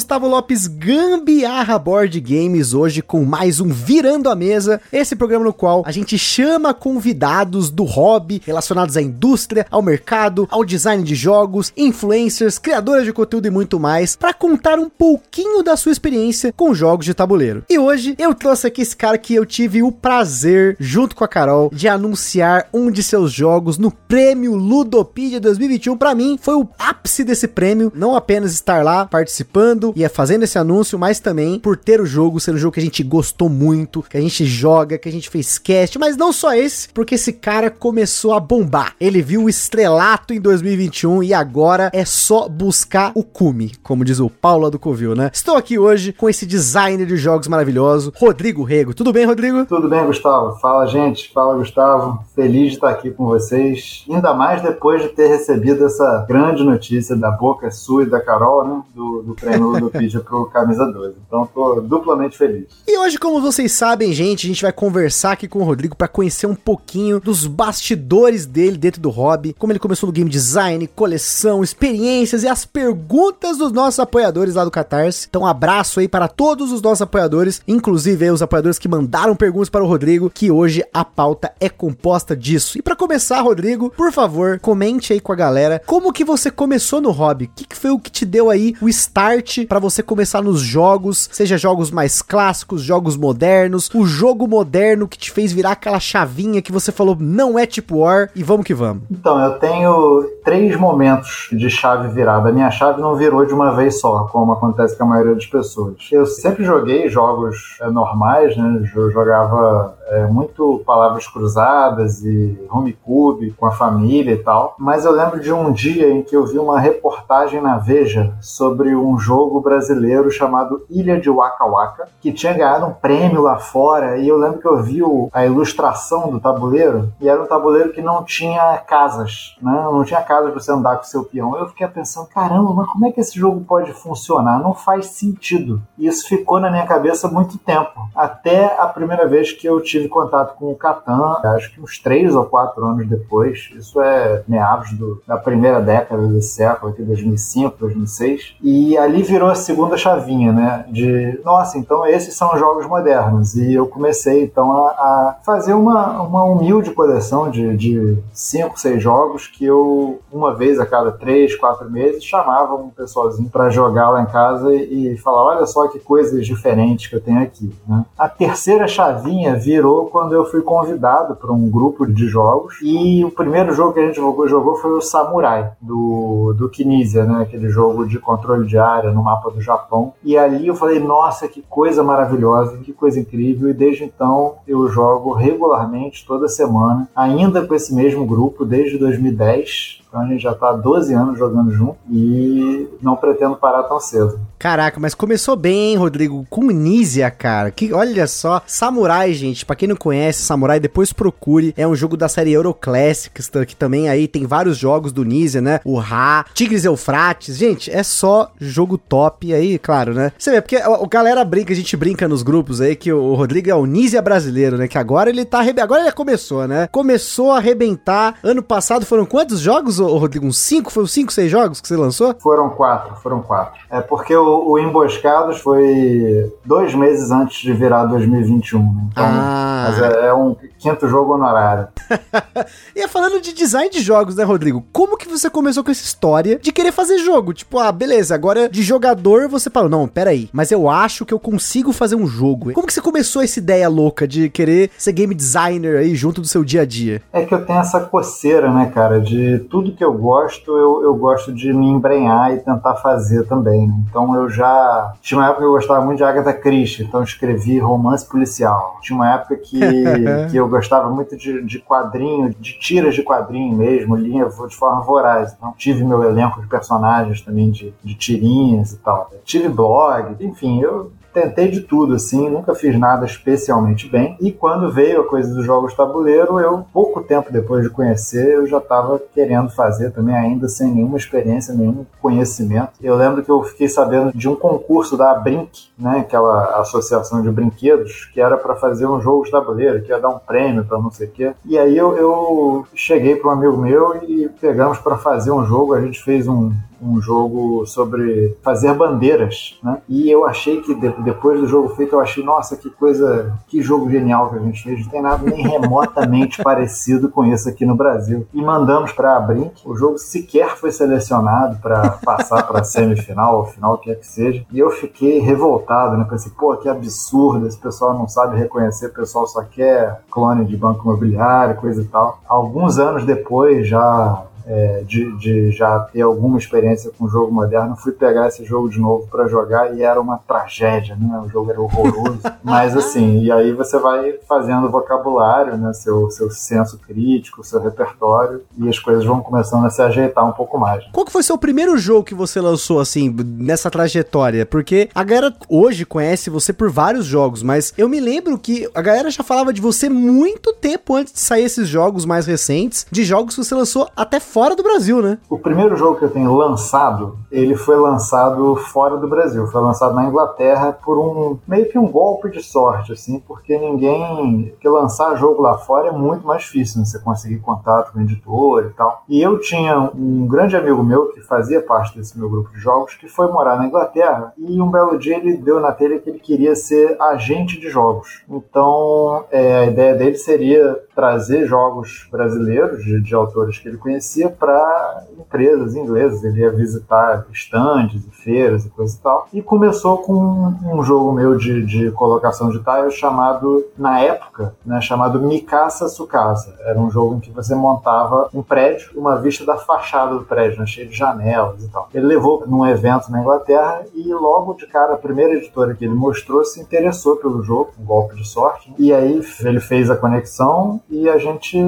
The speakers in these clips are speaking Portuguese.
Gustavo Lopes Gambiarra Board Games, hoje com mais um Virando a Mesa, esse programa no qual a gente chama convidados do hobby relacionados à indústria, ao mercado, ao design de jogos, influencers, criadores de conteúdo e muito mais, para contar um pouquinho da sua experiência com jogos de tabuleiro. E hoje eu trouxe aqui esse cara que eu tive o prazer, junto com a Carol, de anunciar um de seus jogos no Prêmio Ludopedia 2021. Para mim, foi o ápice desse prêmio, não apenas estar lá participando e é fazendo esse anúncio, mas também por ter o jogo ser um jogo que a gente gostou muito, que a gente joga, que a gente fez cast, mas não só esse, porque esse cara começou a bombar. Ele viu o estrelato em 2021 e agora é só buscar o cume, como diz o Paulo do Covil, né? Estou aqui hoje com esse designer de jogos maravilhoso, Rodrigo Rego. Tudo bem, Rodrigo? Tudo bem, Gustavo. Fala, gente. Fala, Gustavo. Feliz de estar aqui com vocês. Ainda mais depois de ter recebido essa grande notícia da boca sua e da Carol, né? Do do, prêmio Ludopedia pro Camisa 12. Então tô duplamente feliz. E hoje, como vocês sabem, gente, a gente vai conversar aqui com o Rodrigo para conhecer um pouquinho dos bastidores dele dentro do hobby, como ele começou no game design, coleção, experiências e as perguntas dos nossos apoiadores lá do Catarse. Então, um abraço aí para todos os nossos apoiadores, inclusive aí, os apoiadores que mandaram perguntas para o Rodrigo, que hoje a pauta é composta disso. E para começar, Rodrigo, por favor, comente aí com a galera como que você começou no hobby. O que, que foi o que te deu aí o start para você começar nos jogos, seja jogos mais clássicos, jogos modernos, o jogo moderno que te fez virar aquela chavinha que você falou não é tipo War e vamos que vamos. Então, eu tenho três momentos de chave virada. Minha chave não virou de uma vez só, como acontece com a maioria das pessoas. Eu sempre joguei jogos é, normais, né? Eu jogava é, muito palavras cruzadas e home cube com a família e tal. Mas eu lembro de um dia em que eu vi uma reportagem na Veja sobre um jogo brasileiro chamado Ilha de Waka Waka, que tinha ganhado um prêmio lá fora. E eu lembro que eu vi a ilustração do tabuleiro e era um tabuleiro que não tinha casas, né? Não tinha casas para você andar com seu peão. Eu fiquei pensando, caramba, mas como é que esse jogo pode funcionar? Não faz sentido. E isso ficou na minha cabeça muito tempo, até a primeira vez que eu tive contato com o Catan, acho que uns três ou quatro anos depois. Isso é meados do, da primeira década desse século, aqui 2005, 2006. E ali virou a segunda chavinha, né? De, nossa, então esses são jogos modernos. E eu comecei, então, a, a fazer uma, uma humilde coleção de, de cinco, seis jogos que eu, uma vez a cada três, quatro meses, chamava um pessoalzinho para jogar lá em casa e, e falar, olha só que coisas diferentes que eu tenho aqui. Né? A terceira chavinha virou quando eu fui convidado para um grupo de jogos e o primeiro jogo que a gente jogou, jogou foi o Samurai, do, do Kinesia, né? aquele jogo de controle de área no mapa do Japão. E ali eu falei, nossa, que coisa maravilhosa, que coisa incrível. E desde então eu jogo regularmente, toda semana, ainda com esse mesmo grupo, desde 2010 então a gente já tá há 12 anos jogando junto e não pretendo parar tão cedo. Caraca, mas começou bem, hein, Rodrigo? Com Nizia, cara. Que, olha só, Samurai, gente. Pra quem não conhece, Samurai, depois procure. É um jogo da série Euroclassics, que também aí tem vários jogos do Nizia, né? O Ra, Tigres Eufrates. Gente, é só jogo top aí, claro, né? Você vê, porque o galera brinca, a gente brinca nos grupos aí que o Rodrigo é o Nizia brasileiro, né? Que agora ele tá Agora ele começou, né? Começou a arrebentar. Ano passado foram quantos jogos? Ô, Rodrigo? Uns cinco? Foi os cinco, seis jogos que você lançou? Foram quatro, foram quatro. É porque o, o Emboscados foi dois meses antes de virar 2021. Né? Então, ah. mas é, é, um quinto jogo honorário. e é falando de design de jogos, né, Rodrigo? Como que você começou com essa história de querer fazer jogo? Tipo, ah, beleza, agora de jogador você falou, não, peraí, mas eu acho que eu consigo fazer um jogo. Como que você começou essa ideia louca de querer ser game designer aí junto do seu dia a dia? É que eu tenho essa coceira, né, cara, de tudo tudo que eu gosto, eu, eu gosto de me embrenhar e tentar fazer também. Né? Então eu já. Tinha uma época que eu gostava muito de Agatha Christie, então escrevi romance policial. Tinha uma época que, que eu gostava muito de, de quadrinho, de tiras de quadrinho mesmo, linha de forma voraz. Então tive meu elenco de personagens também de, de tirinhas e tal. Tive blog, enfim, eu tentei de tudo, assim, nunca fiz nada especialmente bem. E quando veio a coisa dos jogos tabuleiro, eu, pouco tempo depois de conhecer, eu já estava querendo fazer também, ainda sem nenhuma experiência, nenhum conhecimento. Eu lembro que eu fiquei sabendo de um concurso da Brink, né, aquela associação de brinquedos, que era para fazer um jogo de tabuleiro, que ia dar um prêmio para não sei o quê. E aí eu, eu cheguei para um amigo meu e pegamos para fazer um jogo. A gente fez um, um jogo sobre fazer bandeiras, né? E eu achei que de, depois do jogo feito, eu achei, nossa, que coisa, que jogo genial que a gente fez. Não tem nada nem remotamente parecido com isso aqui no Brasil. E mandamos para a Brink. O jogo sequer foi selecionado para passar para semifinal ou final, o que é que seja. E eu fiquei revoltado, né? Pensei, pô, que absurdo, esse pessoal não sabe reconhecer, o pessoal só quer clone de banco imobiliário, coisa e tal. Alguns anos depois, já é, de, de, já ter alguma experiência com jogo moderno, fui pegar esse jogo de novo para jogar e era uma tragédia, né? O jogo era horroroso. Mas assim, e aí você vai fazendo vocabulário, né? Seu, seu senso crítico, seu repertório, e as coisas vão começando a se ajeitar um pouco mais. Qual que foi seu primeiro jogo que você lançou, assim, nessa trajetória? Porque a galera hoje conhece você por vários jogos, mas eu me lembro que a galera já falava de você muito tempo antes de sair esses jogos mais recentes, de jogos que você lançou até fora do Brasil, né? O primeiro jogo que eu tenho lançado, ele foi lançado fora do Brasil. Foi lançado na Inglaterra por um meio que um golpe de sorte, assim, porque ninguém. que lançar jogo lá fora é muito mais difícil, né? Você conseguir contato com o editor e tal. E eu tinha um grande amigo meu que fazia parte desse meu grupo de jogos que foi morar na Inglaterra e um belo dia ele deu na telha que ele queria ser agente de jogos. Então é, a ideia dele seria trazer jogos brasileiros de, de autores que ele conhecia para empresas inglesas. Ele ia visitar estandes e feiras e coisa e tal. E começou com um jogo meu de, de colocação de tiles chamado, na época, né, chamado Mikasa Sukasa. Era um jogo em que você montava um prédio, uma vista da fachada do prédio, né, cheio de janelas e tal. Ele levou num evento na Inglaterra e logo de cara a primeira editora que ele mostrou se interessou pelo jogo, um golpe de sorte. E aí ele fez a conexão e a gente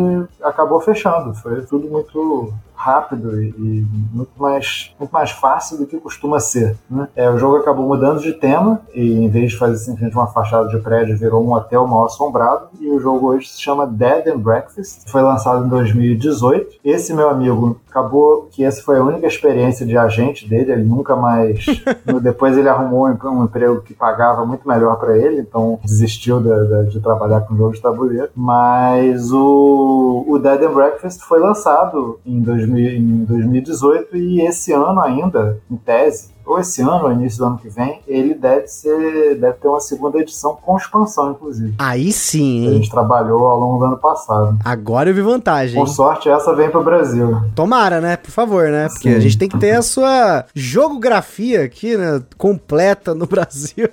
acabou fechando. Foi tudo muito go. Rápido e, muito, mais, muito mais fácil do que costuma ser. Né? É, o jogo acabou mudando de tema e em vez de fazer simplesmente uma fachada de prédio, virou um hotel mal assombrado. E o jogo hoje se chama Dead and Breakfast. Foi lançado em 2018. Esse meu amigo acabou que essa foi a única experiência de agente dele. Ele nunca mais. depois ele arrumou um emprego que pagava muito melhor para ele, então desistiu de, de, de trabalhar com jogos de tabuleiro. Mas o, o Dead and Breakfast foi lançado em 2018 em 2018 e esse ano ainda, em tese, ou esse ano, ou início do ano que vem, ele deve ser, deve ter uma segunda edição com expansão, inclusive. Aí sim, hein? A gente trabalhou ao longo do ano passado. Agora eu vi vantagem. Com sorte, essa vem pro Brasil. Tomara, né? Por favor, né? Porque sim. a gente tem que ter a sua jogografia aqui, né? Completa no Brasil.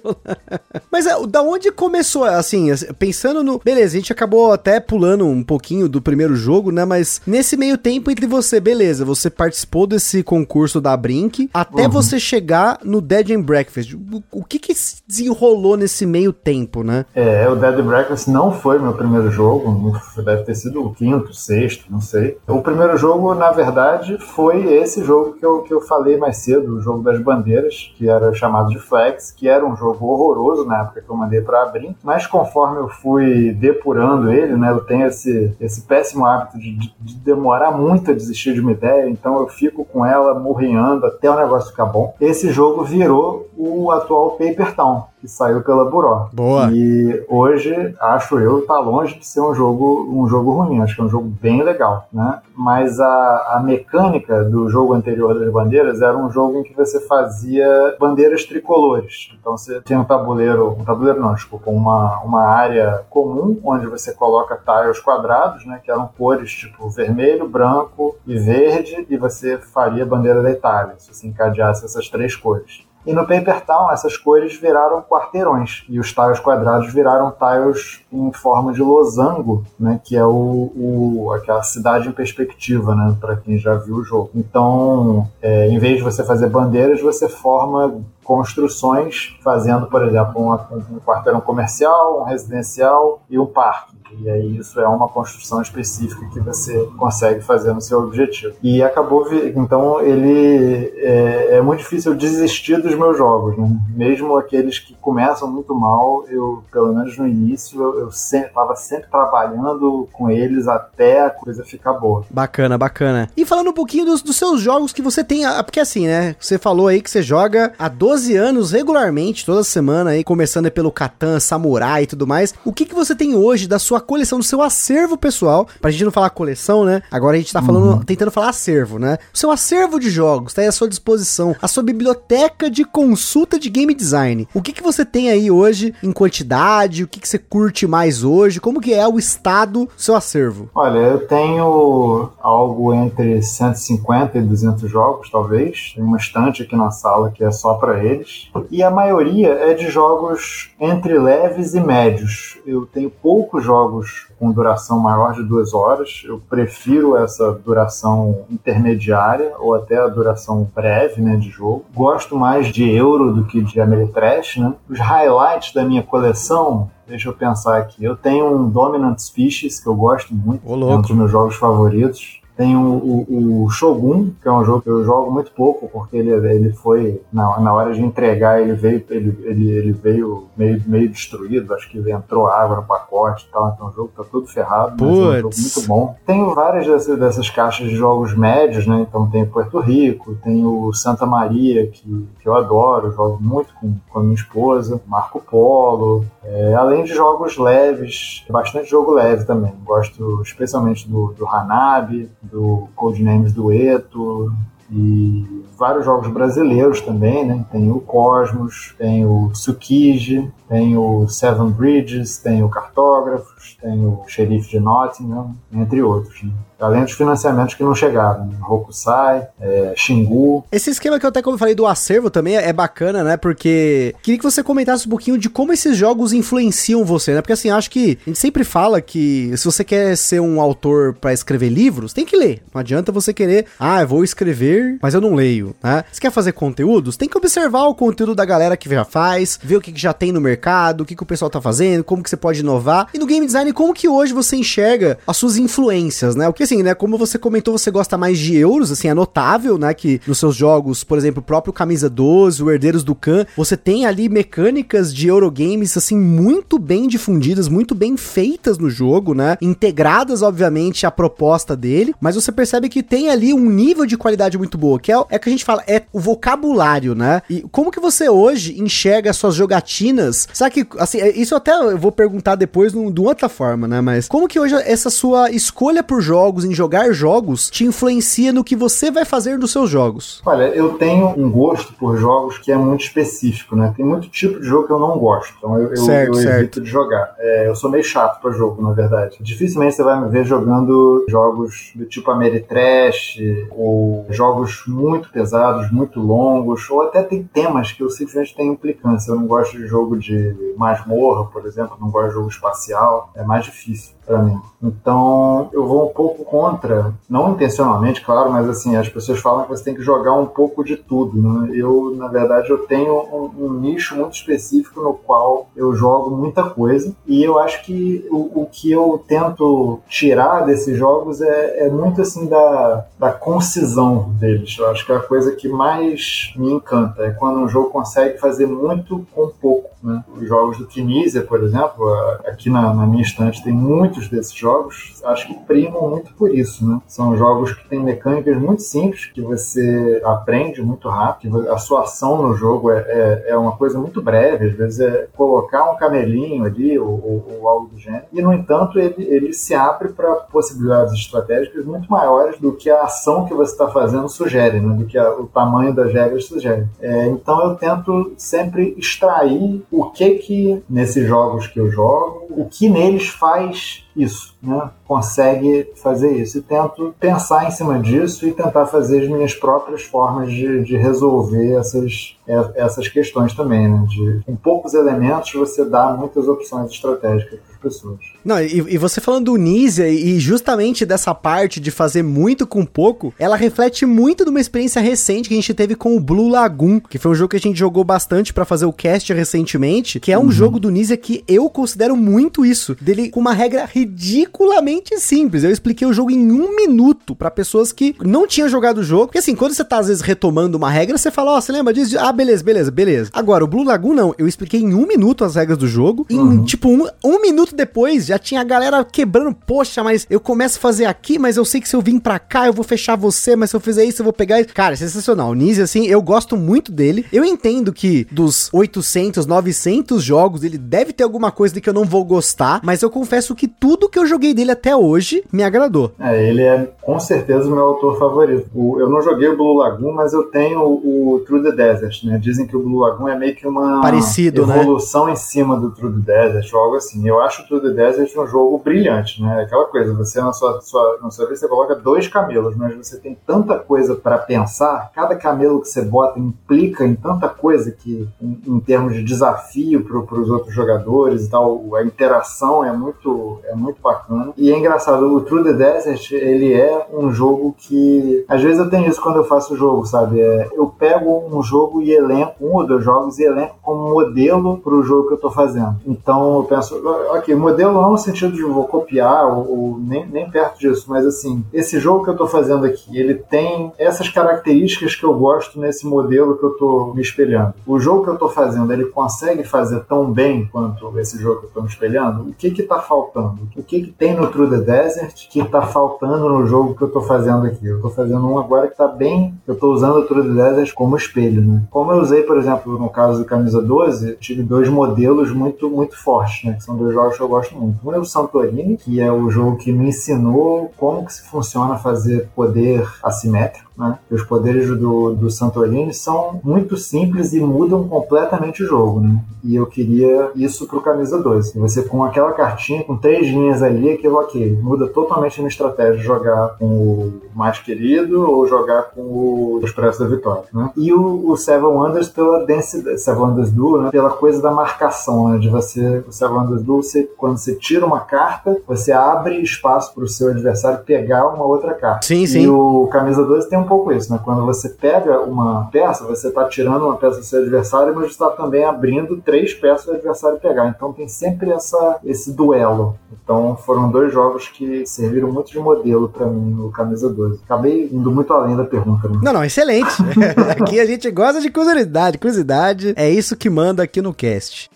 Mas é, da onde começou, assim, pensando no. Beleza, a gente acabou até pulando um pouquinho do primeiro jogo, né? Mas nesse meio tempo entre você, beleza, você participou desse concurso da Brink, até uhum. você chegar chegar no Dead and Breakfast? O, que que se desenrolou nesse meio tempo, né? É, o Dead and Breakfast não foi meu primeiro jogo, deve ter sido o quinto, sexto, não sei. O primeiro jogo, na verdade, foi esse jogo que eu, que eu falei mais cedo, o jogo das bandeiras, que era chamado de Flags, que era um jogo horroroso na época que eu mandei para abrir, mas conforme eu fui depurando ele, né, eu tenho esse, esse péssimo hábito de, de demorar muito a desistir de uma ideia, então eu fico com ela morrendo até o negócio ficar bom esse jogo virou o atual Paper Town, que saiu pela Buró. Boa. E hoje, acho eu, tá longe de ser um jogo, um jogo ruim. Acho que é um jogo bem legal, né? Mas a, a mecânica do jogo anterior das bandeiras era um jogo em que você fazia bandeiras tricolores. Então você tinha um tabuleiro, um tabuleiro não, desculpa, uma, uma área comum onde você coloca tiles quadrados, né? Que eram cores tipo vermelho, branco e verde, e você faria a bandeira da Itália, se você encadeasse essas três cores. E no Paper Town, essas cores viraram quarteirões e os tiles quadrados viraram tiles em forma de losango, né, que é o, o aquela cidade em perspectiva, né, para quem já viu o jogo. Então, é, em vez de você fazer bandeiras, você forma construções, fazendo, por exemplo, um, um quarteirão comercial, um residencial e um parque. E aí isso é uma construção específica que você consegue fazer no seu objetivo. E acabou, então ele é, é muito difícil desistir dos meus jogos, né? Mesmo aqueles que começam muito mal, eu, pelo menos no início, eu, eu sempre, tava sempre trabalhando com eles até a coisa ficar boa. Bacana, bacana. E falando um pouquinho dos, dos seus jogos que você tem, porque assim, né? Você falou aí que você joga há 12 anos regularmente, toda semana aí, começando pelo Catan, Samurai e tudo mais. O que, que você tem hoje da sua coleção, do seu acervo pessoal? Pra gente não falar coleção, né? Agora a gente tá falando, uhum. tentando falar acervo, né? O seu acervo de jogos tá aí à sua disposição, a sua biblioteca de consulta de game design. O que, que você tem aí hoje em quantidade? O que, que você curte mais hoje? Como que é o estado do seu acervo? Olha, eu tenho algo entre 150 e 200 jogos, talvez. Tem uma estante aqui na sala que é só para eles. E a maioria é de jogos entre leves e médios. Eu tenho poucos jogos com duração maior de duas horas. Eu prefiro essa duração intermediária ou até a duração breve né, de jogo. Gosto mais de Euro do que de Ameritrash. Né? Os highlights da minha coleção Deixa eu pensar aqui. Eu tenho um Dominant Fishes que eu gosto muito. Ô, é um dos meus jogos favoritos. Tem o, o, o, Shogun, que é um jogo que eu jogo muito pouco, porque ele, ele foi, na, na hora de entregar, ele veio, ele, ele, ele veio meio, meio destruído, acho que entrou água no pacote e tal, então o jogo tá todo ferrado, mas é um jogo muito bom. Tenho várias dessas, dessas caixas de jogos médios, né? Então tem Puerto Rico, tem o Santa Maria, que, que eu adoro, jogo muito com, com a minha esposa, Marco Polo, é, além de jogos leves, bastante jogo leve também. Gosto especialmente do, do Hanabi, do Codenames Dueto e vários jogos brasileiros também, né? Tem o Cosmos, tem o Tsukiji, tem o Seven Bridges, tem o Cartógrafos, tem o Xerife de Nottingham, entre outros. Né? Além dos financiamentos que não chegaram, né? Hokusai, é, Xingu. Esse esquema que eu até como eu falei do acervo também é bacana, né? Porque queria que você comentasse um pouquinho de como esses jogos influenciam você, né? Porque assim, acho que a gente sempre fala que se você quer ser um autor para escrever livros, tem que ler. Não adianta você querer, ah, eu vou escrever, mas eu não leio, né? Você quer fazer conteúdos? Tem que observar o conteúdo da galera que já faz, ver o que, que já tem no mercado, o que, que o pessoal tá fazendo, como que você pode inovar. E no game design, como que hoje você enxerga as suas influências, né? O que assim, né? Como você comentou, você gosta mais de euros, assim, é notável, né? Que nos seus jogos, por exemplo, o próprio Camisa 12, o Herdeiros do Khan, você tem ali mecânicas de Eurogames, assim, muito bem difundidas, muito bem feitas no jogo, né? Integradas, obviamente, à proposta dele, mas você percebe que tem ali um nível de qualidade muito boa, que é, é que a gente fala, é o vocabulário, né? E como que você hoje enxerga as suas jogatinas? Sabe que, assim, é, isso até eu vou perguntar depois de uma outra forma, né? Mas como que hoje essa sua escolha por jogos, em jogar jogos, te influencia no que você vai fazer nos seus jogos? Olha, eu tenho um gosto por jogos que é muito específico, né? Tem muito tipo de jogo que eu não gosto, então eu, certo, eu, eu evito de jogar. É, eu sou meio chato para jogo, na verdade. Dificilmente você vai me ver jogando jogos do tipo Ameritrash ou jogos muito pesados, muito longos, ou até tem temas que eu simplesmente tenho implicância. Eu não gosto de jogo de masmorra, por exemplo, não gosto de jogo espacial, é mais difícil para mim. Então eu vou um pouco contra, não intencionalmente, claro, mas assim, as pessoas falam que você tem que jogar um pouco de tudo. Né? Eu, na verdade, eu tenho um, um, nicho muito específico no qual eu jogo muita coisa e eu acho que o, o que eu tento tirar desses jogos é, é muito assim da, da concisão deles. Eu acho que é a coisa que mais me encanta é quando um jogo consegue fazer muito com pouco. Né? Os jogos do Kinesia, por exemplo, aqui na, na minha estante tem muitos muitos desses jogos acho que primam muito por isso, né? São jogos que têm mecânicas muito simples, que você aprende muito rápido, a sua ação no jogo é, é, é uma coisa muito breve, às vezes é colocar um camelinho ali ou, ou, ou algo do gênero, e no entanto ele, ele se abre para possibilidades estratégicas muito maiores do que a ação que você está fazendo sugere, né? do que a, o tamanho das regras sugere. É, então eu tento sempre extrair o que que nesses jogos que eu jogo, o que neles faz isso, né? consegue fazer isso. E tento pensar em cima disso e tentar fazer as minhas próprias formas de, de resolver essas, essas questões também. Né? De, com poucos elementos, você dá muitas opções estratégicas para as pessoas. Não, e, e, você falando do Nizia e justamente dessa parte de fazer muito com pouco, ela reflete muito de uma experiência recente que a gente teve com o Blue Lagoon, que foi um jogo que a gente jogou bastante para fazer o cast recentemente, que é um uhum. jogo do Nizia que eu considero muito isso, dele com uma regra ridiculamente simples. Eu expliquei o jogo em um minuto para pessoas que não tinham jogado o jogo, porque assim, quando você tá às vezes retomando uma regra, você fala, ó, oh, você lembra disso? Ah, beleza, beleza, beleza. Agora, o Blue Lagoon não, eu expliquei em um minuto as regras do jogo, e uhum. tipo, um, um minuto depois já tinha a galera quebrando, poxa, mas eu começo a fazer aqui, mas eu sei que se eu vim pra cá eu vou fechar você, mas se eu fizer isso eu vou pegar isso. Cara, sensacional. O Nise, assim, eu gosto muito dele. Eu entendo que dos 800, 900 jogos, ele deve ter alguma coisa de que eu não vou gostar, mas eu confesso que tudo que eu joguei dele até hoje me agradou. É, ele é com certeza o meu autor favorito. O, eu não joguei o Blue Lagoon, mas eu tenho o, o True the Desert, né? Dizem que o Blue Lagoon é meio que uma Parecido, né? evolução né? em cima do True the Desert, ou algo assim. Eu acho o True the Desert um jogo brilhante, né? Aquela coisa, você na sua, sua, na sua vez você coloca dois camelos, mas você tem tanta coisa para pensar, cada camelo que você bota implica em tanta coisa que, em, em termos de desafio para os outros jogadores e tal, a interação é muito, é muito bacana. E é engraçado, o True the Desert, ele é um jogo que, às vezes eu tenho isso quando eu faço o jogo, sabe? É, eu pego um jogo e elenco, um ou dois jogos, e elenco como modelo para o jogo que eu estou fazendo. Então eu penso, ok, modelo não no sentido de vou copiar ou, ou nem, nem perto disso, mas assim, esse jogo que eu estou fazendo aqui, ele tem essas características que eu gosto nesse modelo que eu estou me espelhando. O jogo que eu estou fazendo, ele consegue fazer tão bem quanto esse jogo que eu estou me espelhando? O que está faltando? O que, que tem no True the Desert que está faltando no jogo que eu estou fazendo aqui? Eu estou fazendo um agora que está bem. Eu estou usando o True the Desert como espelho, né? Como eu usei, por exemplo, no caso do Camisa 12, tive dois modelos muito, muito fortes, né? Que são dois jogos que eu gosto muito. Um é o Santorini, que é o jogo que me ensinou como que se funciona fazer poder assimétrico né? Os poderes do, do Santorini são muito simples e mudam completamente o jogo. Né? E eu queria isso pro Camisa 2. Você com aquela cartinha, com três linhas ali, aquilo ok, muda totalmente a minha estratégia jogar com o mais querido ou jogar com o Expresso da Vitória. Né? E o, o Seven Wonders pela densidade, Seven Wonders Duel, né? pela coisa da marcação, né? de você, o Seven Wonders Duel, você, quando você tira uma carta, você abre espaço para o seu adversário pegar uma outra carta. Sim, sim. E o Camisa 2 tem um pouco isso, né? Quando você pega uma peça, você está tirando uma peça do seu adversário, mas está também abrindo três peças do adversário pegar. Então tem sempre essa, esse duelo. Então foram dois jogos que serviram muito de modelo para mim no Camisa 12. Acabei indo muito além da pergunta. Né? Não, não, excelente. aqui a gente gosta de curiosidade. Curiosidade é isso que manda aqui no cast.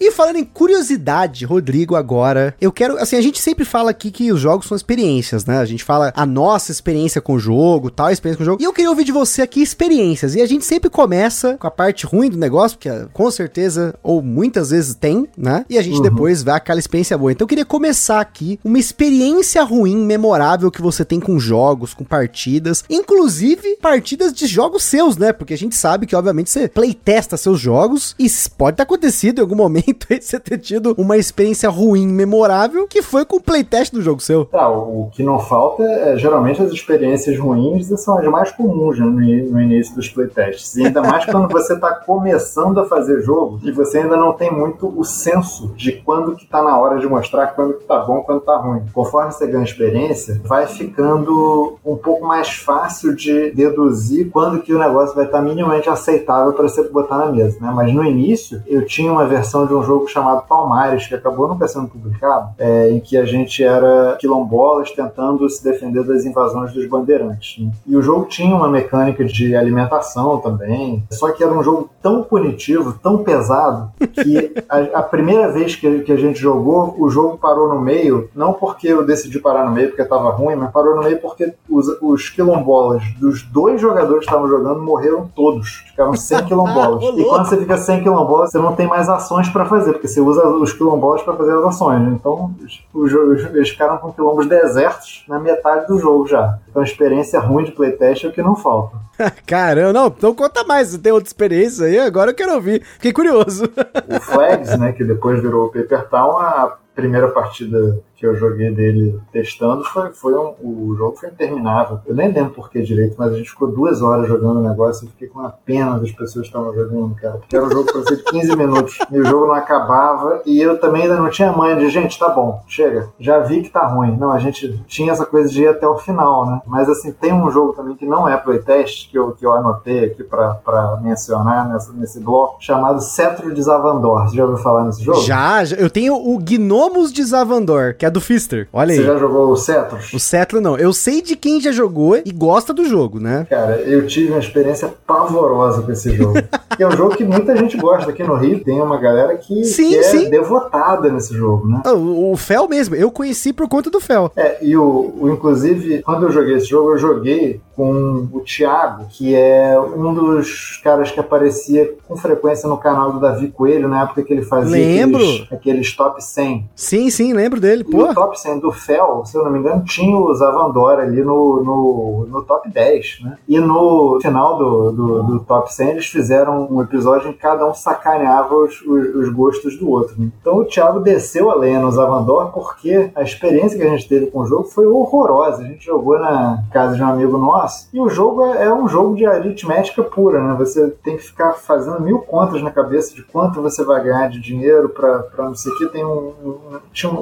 E falando em curiosidade, Rodrigo, agora, eu quero. Assim, a gente sempre fala aqui que os jogos são experiências, né? A gente fala a nossa experiência com o jogo, tal experiência com o jogo. E eu queria ouvir de você aqui experiências. E a gente sempre começa com a parte ruim do negócio, que com certeza, ou muitas vezes tem, né? E a gente uhum. depois vai aquela experiência boa. Então eu queria começar aqui uma experiência ruim, memorável que você tem com jogos, com partidas, inclusive partidas de jogos seus, né? Porque a gente sabe que, obviamente, você playtesta seus jogos e pode ter acontecido em algum momento muito você ter tido uma experiência ruim, memorável, que foi com o playtest do jogo seu. Tá, o que não falta é, geralmente as experiências ruins são as mais comuns né, no, no, início dos playtests. E ainda mais quando você está começando a fazer jogo e você ainda não tem muito o senso de quando que tá na hora de mostrar quando que tá bom, quando tá ruim. Conforme você ganha experiência, vai ficando um pouco mais fácil de deduzir quando que o negócio vai estar tá minimamente aceitável para você botar na mesa, né? Mas no início, eu tinha uma versão de um um jogo chamado Palmares, que acabou nunca sendo publicado, é, em que a gente era quilombolas tentando se defender das invasões dos bandeirantes. Né? E o jogo tinha uma mecânica de alimentação também, só que era um jogo tão punitivo, tão pesado, que a, a primeira vez que, que, a gente jogou, o jogo parou no meio, não porque eu decidi parar no meio porque estava ruim, mas parou no meio porque os, os quilombolas dos dois jogadores que estavam jogando morreram todos. Ficaram sem quilombolas. e quando você fica sem quilombolas, você não tem mais ações para fazer, porque você usa os quilombolas para fazer as ações. Né? Então, os, os, eles ficaram com quilombos desertos na metade do jogo já. Então, experiência ruim de playtest é o que não falta. Caramba, não, então conta mais. Você tem outra experiência aí? Agora eu quero ouvir. Fiquei curioso. O Flags, né, que depois virou o Paper Town, a primeira partida que eu joguei dele testando foi, foi um, o jogo foi interminável. Eu nem lembro por que direito, mas a gente ficou duas horas jogando o negócio e fiquei com uma pena das pessoas que estavam jogando, cara. Porque era um jogo para ser de 15 minutos e o jogo não acabava e eu também ainda não tinha manha de gente, tá bom, chega, já vi que tá ruim. Não, a gente tinha essa coisa de ir até o final, né? Mas assim, tem um jogo também que não é playtest, que eu, que eu anotei aqui para mencionar nessa, nesse bloco, chamado Cetro de Zavandor. Você já ouviu falar nesse jogo? Já eu tenho o Gnomos de Zavandor, que é do Fister. Olha Você aí. já jogou o Cetros? O Cetro não. Eu sei de quem já jogou e gosta do jogo, né? Cara, eu tive uma experiência pavorosa com esse jogo. que é um jogo que muita gente gosta. Aqui no Rio tem uma galera que, Sim, que é sim. devotada nesse jogo, né? Ah, O, o Fel mesmo, eu conheci por conta do Fel. É, e o, o- inclusive, quando eu joguei esse jogo, eu joguei com o Thiago, que é um dos caras que aparecia com frequência no canal do Davi Coelho, na época que ele fazia Lembro. aqueles, aqueles top 100. Sim, sim, lembro dele. Pô, o top 100 do Fel, se eu não me engano, tinha o Zavandora ali no, no, no top 10, né? E no final do, do, do top 100, eles fizeram um episódio em que cada um sacaneava os, os, os gostos do outro. né? Então o Thiago desceu a lenha no Zavandor porque a experiência que a gente teve com o jogo foi horrorosa. A gente jogou na casa de um amigo nosso e o jogo é, é um jogo de aritmética pura, né? Você tem que ficar fazendo mil contas na cabeça de quanto você vai ganhar de dinheiro pra não sei o que. Tem, um-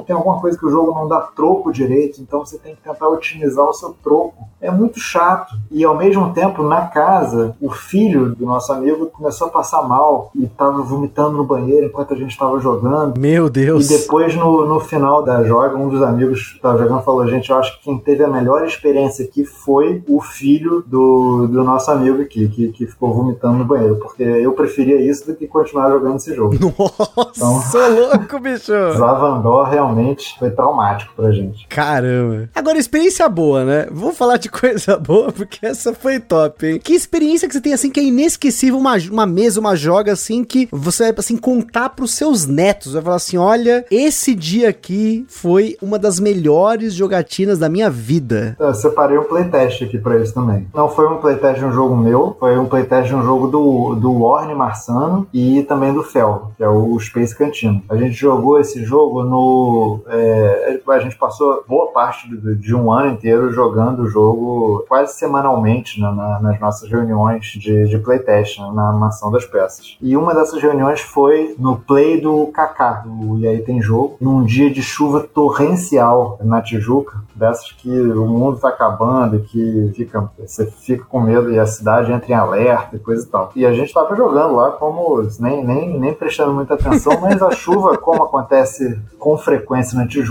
tem alguma coisa que o jogo não dá troco direito, então você tem que tentar otimizar o seu troco. É muito chato. E ao mesmo tempo, na casa, o filho do nosso amigo começou a passar mal e tava vomitando no banheiro enquanto a gente estava jogando. meu E Deus. depois, no, no final da joga, um dos amigos que estava jogando falou: Gente, eu acho que quem teve a melhor experiência aqui foi o filho do, do nosso amigo aqui, que, que ficou vomitando no banheiro, porque eu preferia isso do que continuar jogando esse jogo. Nossa, louco, bicho. Zavandor realmente foi traumático pra gente. Caramba. Agora, experiência boa, né? Vou falar de coisa boa, porque essa foi top, hein? Que experiência que você tem, assim, que é inesquecível, uma, uma mesa, uma joga, assim, que você vai, assim, contar pros seus netos. Vai falar assim, olha, esse dia aqui foi uma das melhores jogatinas da minha vida. Eu separei um playtest aqui pra isso também. Não foi um playtest de um jogo meu, foi um playtest de um jogo do, do Orne Marçano e também do Fel, que é o Space Cantina. A gente jogou esse jogo no. é, a gente passou boa parte do- de um ano inteiro jogando o jogo quase semanalmente né, na- nas nossas reuniões de, de playtest, né, na mansão das peças. E uma dessas reuniões foi no play do Kaká, do E aí tem jogo, num dia de chuva torrencial na Tijuca, dessas que o mundo tá acabando e que fica, você fica com medo e a cidade entra em alerta e coisa e tal. E a gente tava jogando lá como nem, nem, nem prestando muita atenção, mas a chuva, como acontece com frequência na Tijuca,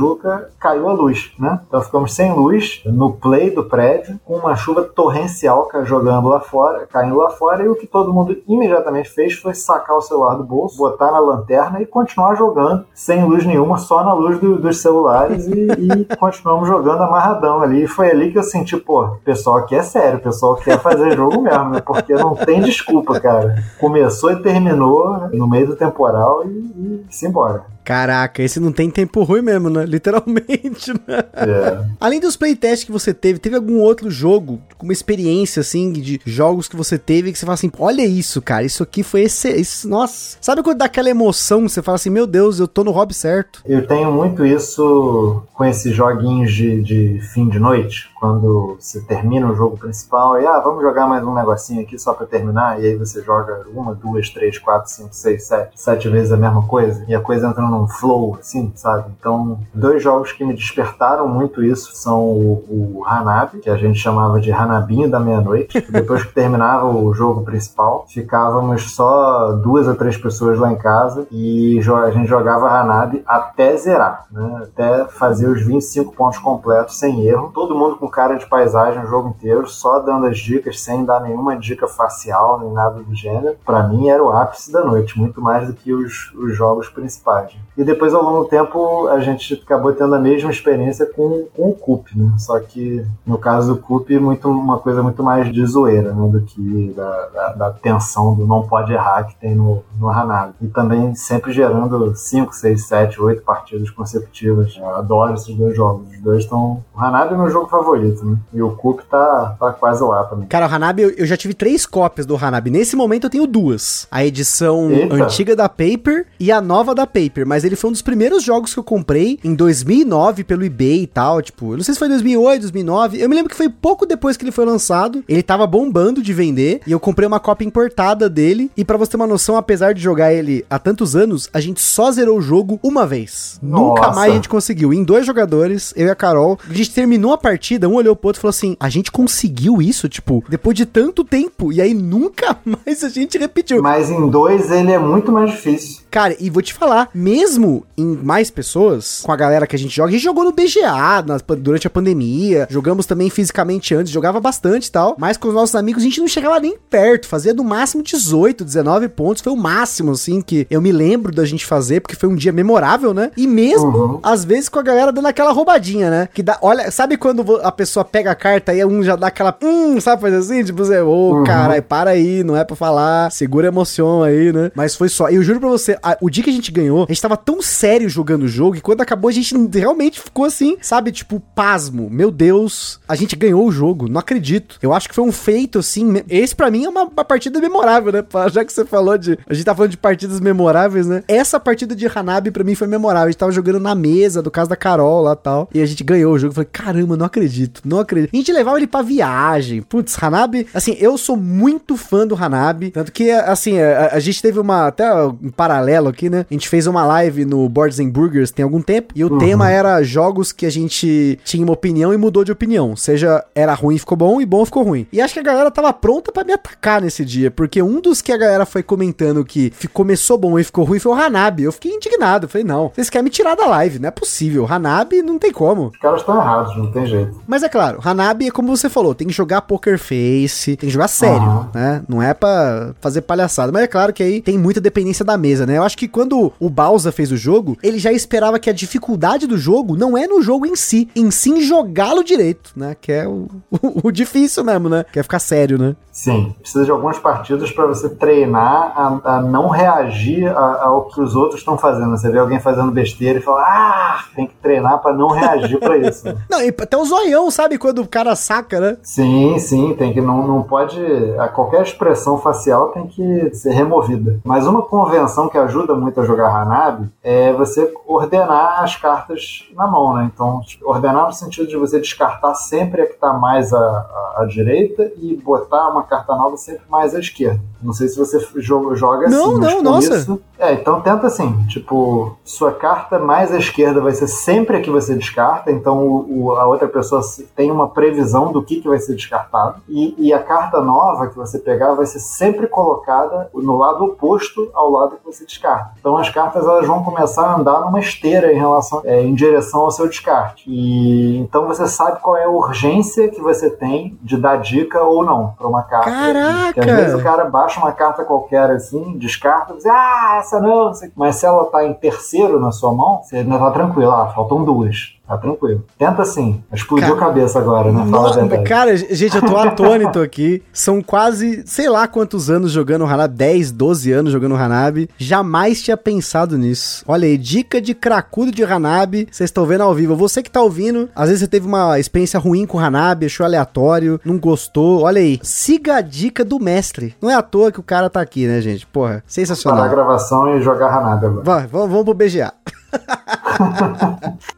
caiu a luz, né? Então ficamos sem luz no play do prédio, com uma chuva torrencial jogando lá fora, caindo lá fora, e o que todo mundo imediatamente fez foi sacar o celular do bolso, botar na lanterna e continuar jogando sem luz nenhuma, só na luz do- dos celulares e, e continuamos jogando amarradão ali. E foi ali que eu senti, pô, o pessoal aqui é sério, o pessoal quer fazer jogo mesmo, né? Porque não tem desculpa, cara. Começou e terminou no meio do temporal e, e se embora. Caraca, esse não tem tempo ruim mesmo, né? Literalmente, né? É. Além dos playtests que você teve, teve algum outro jogo, com uma experiência, assim, de jogos que você teve, que você fala assim, olha isso, cara, isso aqui foi esse, esse- nossa. Sabe quando dá aquela emoção, você fala assim, meu Deus, eu tô no hobby certo. Eu tenho muito isso com esses joguinhos de, de fim de noite, quando você termina o jogo principal e, ah, vamos jogar mais um negocinho aqui só pra terminar, e aí você joga uma, duas, três, quatro, cinco, seis, sete, sete vezes a mesma coisa, e a coisa entra num flow, assim, sabe? Então, dois jogos que me despertaram muito isso são o, o Hanabi, que a gente chamava de Hanabinho da meia-noite, depois que terminava o jogo principal, ficávamos só duas ou três pessoas lá em casa e a gente jogava Hanabi até zerar, né? Até fazer os 25 pontos completos sem erro, todo mundo com com cara de paisagem o jogo inteiro, só dando as dicas, sem dar nenhuma dica facial, nem nada do gênero. Para mim era o ápice da noite, muito mais do que os, os jogos principais. E depois, ao longo do tempo, a gente acabou tendo a mesma experiência com, com o Coop, né? Só que no caso do Coop, muito, uma coisa muito mais de zoeira, né? Do que da, da, da tensão do não pode errar que tem no, no Hanabi. E também sempre gerando 5, 6, 7, 8 partidas consecutivas. Eu adoro esses dois jogos. Os dois estão. O Hanabi é meu jogo favorito, né? E o Coop tá, tá quase lá também. Cara, o Hanabi, eu, eu já tive três cópias do Hanabi. Nesse momento eu tenho duas. A edição Eita. antiga da Paper e a nova da Paper. Mas ele foi um dos primeiros jogos que eu comprei em 2009 pelo eBay e tal. Tipo, eu não sei se foi 2008, 2009. Eu me lembro que foi pouco depois que ele foi lançado. Ele tava bombando de vender. E eu comprei uma cópia importada dele. E pra você ter uma noção, apesar de jogar ele há tantos anos, a gente só zerou o jogo uma vez. Nunca Nossa. mais a gente conseguiu. Em dois jogadores, eu e a Carol, a gente terminou a partida, um olhou pro outro e falou assim: a gente conseguiu isso, tipo, depois de tanto tempo. E aí nunca mais a gente repetiu. Mas em dois ele é muito mais difícil. Cara, e vou te falar, mesmo em mais pessoas, com a galera que a gente joga, a gente jogou no BGA nas- durante a pandemia, jogamos também fisicamente antes, jogava bastante e tal, mas com os nossos amigos a gente não chegava nem perto, fazia no máximo 18, 19 pontos, foi o máximo, assim, que eu me lembro da gente fazer, porque foi um dia memorável, né? E mesmo, Uhum. às vezes, com a galera dando aquela roubadinha, né? Que dá, olha, sabe quando a pessoa pega a carta e um já dá aquela, hum, sabe fazer assim? Tipo, você, ô, Uhum. caralho, para aí, não é pra falar, segura a emoção aí, né? Mas foi só. E eu juro pra você, a- o dia que a gente ganhou, a gente tava tão sério jogando o jogo e quando acabou a gente realmente ficou assim, sabe? Tipo, pasmo. Meu Deus, a gente ganhou o jogo, não acredito. Eu acho que foi um feito assim. Esse pra mim é uma, uma partida memorável, né? Já que você falou de. A gente tá falando de partidas memoráveis, né? Essa partida de Hanabi pra mim foi memorável. A gente tava jogando na mesa do caso da Carol lá tal. E a gente ganhou o jogo. Eu falei, caramba, não acredito, não acredito. A gente levava ele pra viagem. Putz, Hanabi, assim, eu sou muito fã do Hanabi. Tanto que, assim, a, a gente teve uma. Até um paralelo aqui, né? A gente fez uma live no Boards and Burgers tem algum tempo. E o tema era jogos que a gente tinha uma opinião e mudou de opinião. Seja era ruim ficou bom e bom ficou ruim. E acho que a galera tava pronta pra me atacar nesse dia. Porque um dos que a galera foi comentando que começou bom e ficou ruim foi o Hanabi. Eu fiquei indignado. Eu falei, não, vocês querem me tirar da live, não é possível. Hanabi não tem como. Os caras estão errados, não tem jeito. Mas é claro, Hanabi é como você falou, tem que jogar poker face, tem que jogar sério, Aham. né? Não é pra fazer palhaçada. Mas é claro que aí tem muita dependência da mesa, né? Eu acho que quando o Bowser fez o jogo, ele já esperava que a dificuldade do jogo não é no jogo em si, em sim jogá-lo direito, né? Que é o, o, difícil mesmo, né? Que é ficar sério, né? Sim, precisa de algumas partidas para você treinar a, a não reagir a- ao que os outros estão fazendo. Você vê alguém fazendo besteira e fala, ah, tem que treinar para não reagir para isso. Não, e até o zoião, sabe? Quando o cara saca, né? Sim, sim, tem que não, não pode. A qualquer expressão facial tem que ser removida. Mas uma convenção que ajuda muito a jogar Hanabi é você ordenar as cartas na mão, né? Então, ordenar no sentido de você descartar sempre a que está mais à, à, à direita e botar uma carta nova sempre mais à esquerda. Não sei se você joga, Não, assim, não, com nossa. isso- é, então tenta assim, tipo, sua carta mais à esquerda vai ser sempre a que você descarta, então o, o- a outra pessoa tem uma previsão do que, que vai ser descartado, e, e a carta nova que você pegar vai ser sempre colocada no lado oposto ao lado que você descarta. Então as cartas elas vão começar a andar numa esteira em relação, é, em direção ao seu descarte. E então você sabe qual é a urgência que você tem de dar dica ou não para uma carta. Caraca! Às vezes o cara baixa uma carta qualquer assim, descarta, diz, ah, essa não, mas se ela tá em terceiro na sua mão, você ainda tá tranquilo, ah, faltam duas. Tá tranquilo. Tenta sim. Explodiu Cara, a cabeça agora, né? Fala a Nossa, verdade. cara, gente, eu tô atônito aqui. São quase, sei lá quantos anos jogando Hanabi, 10, 12 anos jogando Hanabi. Jamais tinha pensado nisso. Olha aí, dica de cracudo de Hanabi. Vocês estão vendo ao vivo. Você que tá ouvindo, às vezes você teve uma experiência ruim com Hanabi, achou aleatório, não gostou. Olha aí, siga a dica do mestre. Não é à toa que o cara tá aqui, né, gente? Porra, Parar a sensacional. gravação e jogar Hanabi agora. Vai, vamos, vamos pro BGA.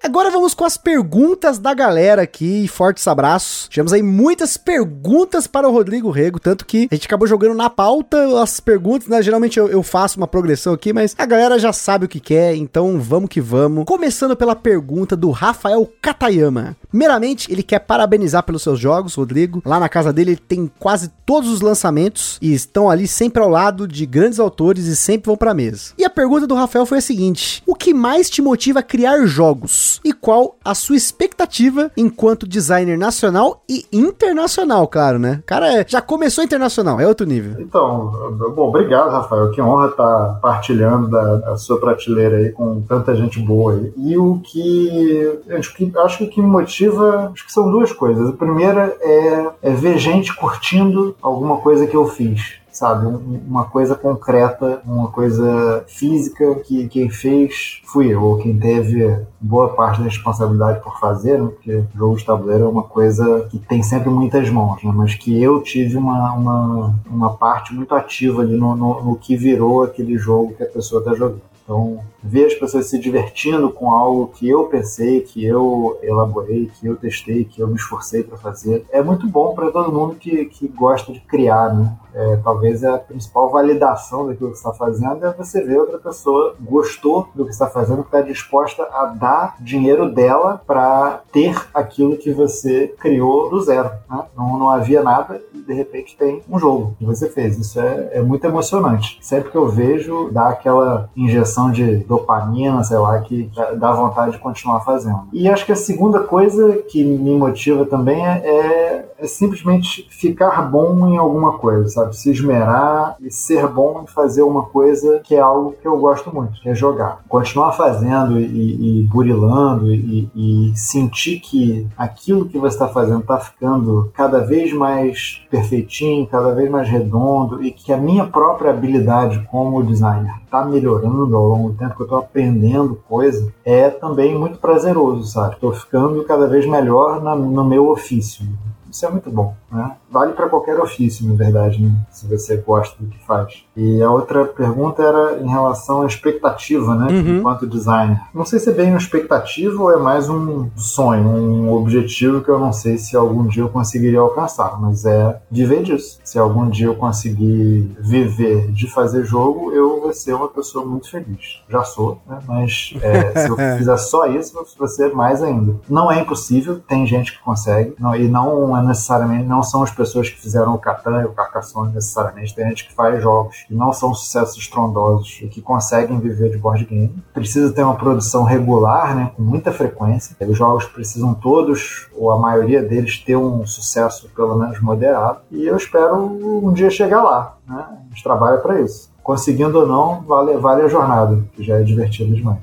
Agora vamos com as perguntas da galera aqui. Fortes abraços. Tivemos aí muitas perguntas para o Rodrigo Rego, tanto que a gente acabou jogando na pauta as perguntas, né? Geralmente eu, eu faço uma progressão aqui, mas a galera já sabe o que quer, então vamos que vamos. Começando pela pergunta do Rafael Katayama. Primeiramente, ele quer parabenizar pelos seus jogos, Rodrigo. Lá na casa dele ele tem quase todos os lançamentos e estão ali sempre ao lado de grandes autores e sempre vão pra mesa. E a pergunta do Rafael foi a seguinte: O que mais te motiva a criar jogos? E qual a sua expectativa enquanto designer nacional e internacional, claro, né? Cara é, já começou internacional, é outro nível. Então, bom, obrigado, Rafael. Que honra estar partilhando da, da sua prateleira aí com tanta gente boa aí. E o que acho que, acho que o que me motiva, acho que são duas coisas. A primeira é, é ver gente curtindo alguma coisa que eu fiz sabe? Uma coisa concreta, uma coisa física que quem fez fui eu, ou quem teve boa parte da responsabilidade por fazer, né? porque jogo de tabuleiro é uma coisa que tem sempre muitas mãos, né? mas que eu tive uma, uma, uma parte muito ativa ali no, no, no que virou aquele jogo que a pessoa está jogando. Então, ver as pessoas se divertindo com algo que eu pensei, que eu elaborei, que eu testei, que eu me esforcei para fazer, é muito bom para todo mundo que, que gosta de criar, né? É, talvez a principal validação daquilo que está fazendo é você ver outra pessoa gostou do que está fazendo, está disposta a dar dinheiro dela para ter aquilo que você criou do zero. Né? Não, não havia nada e de repente tem um jogo que você fez. Isso é, é muito emocionante. Sempre que eu vejo, dá aquela injeção de dopamina, sei lá, que dá vontade de continuar fazendo. E acho que a segunda coisa que me motiva também é, é, é simplesmente ficar bom em alguma coisa, sabe? Se esmerar e ser bom em fazer uma coisa que é algo que eu gosto muito, que é jogar. Continuar fazendo e, e burilando e, e sentir que aquilo que você está fazendo está ficando cada vez mais perfeitinho, cada vez mais redondo e que a minha própria habilidade como designer está melhorando ao longo do tempo, que eu estou aprendendo coisa, é também muito prazeroso, sabe? Estou ficando cada vez melhor na, no meu ofício. Isso é muito bom, né? Vale para qualquer ofício, na verdade, né? se você gosta do que faz. E a outra pergunta era em relação à expectativa, né? Uhum. Enquanto designer. Não sei se é bem uma expectativa ou é mais um sonho, um objetivo que eu não sei se algum dia eu conseguiria alcançar, mas é viver disso. Se algum dia eu conseguir viver de fazer jogo, eu vou ser uma pessoa muito feliz. Já sou, né? Mas é, se eu fizer só isso, eu vou ser mais ainda. Não é impossível, tem gente que consegue, não, e não é necessariamente, não são as pessoas que fizeram o Catan e o Carcassonne necessariamente, tem gente que faz jogos que não são sucessos estrondosos e que conseguem viver de board game. Precisa ter uma produção regular, né, com muita frequência. Os jogos precisam todos, ou a maioria deles, ter um sucesso pelo menos moderado. E eu espero um dia chegar lá. Né? A gente trabalha para isso. Conseguindo ou não, vale, vale a jornada, que já é divertido demais.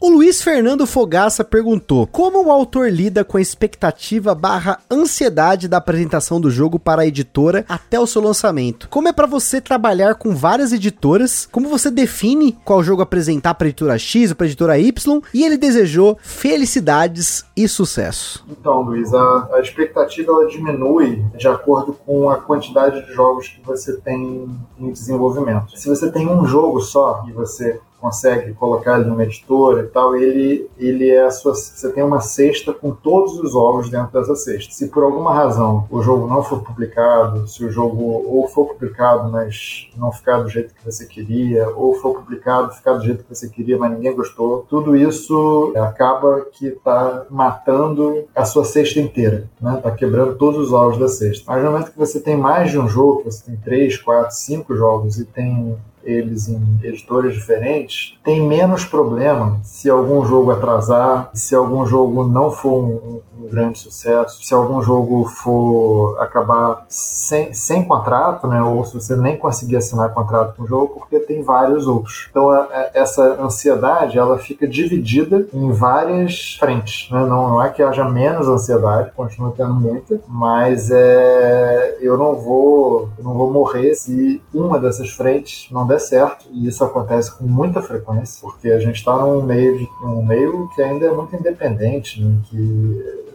O Luiz Fernando Fogaça perguntou: Como o autor lida com a expectativa barra ansiedade da apresentação do jogo para a editora até o seu lançamento? Como é para você trabalhar com várias editoras? Como você define qual jogo apresentar para a editora X ou para a editora Y? E ele desejou felicidades e sucesso. Então, Luiz, a, a expectativa ela diminui de acordo com a quantidade de jogos que você tem em desenvolvimento. Se você tem um jogo só e você consegue colocar ele numa editora e tal, ele, ele é a sua. Você tem uma cesta com todos os ovos dentro dessa cesta. Se por alguma razão o jogo não for publicado, se o jogo ou for publicado, mas não ficar do jeito que você queria, ou for publicado, ficar do jeito que você queria, mas ninguém gostou, tudo isso acaba que está matando a sua cesta inteira, né? Tá quebrando todos os ovos da cesta. Mas no momento que você tem mais de um jogo, você tem três, quatro, cinco jogos e tem eles em editoras diferentes, tem menos problema se algum jogo atrasar, se algum jogo não for um, um grande sucesso, se algum jogo for acabar sem, sem contrato, né, ou se você nem conseguir assinar contrato com o jogo, porque tem vários outros. Então a, a, essa ansiedade ela fica dividida em várias frentes. Né? Não, não é que haja menos ansiedade, continua tendo muita, mas é, eu não vou eu não morrer se uma dessas frentes não der certo, e isso acontece com muita frequência, porque a gente está num meio, num meio que ainda é muito independente, né, que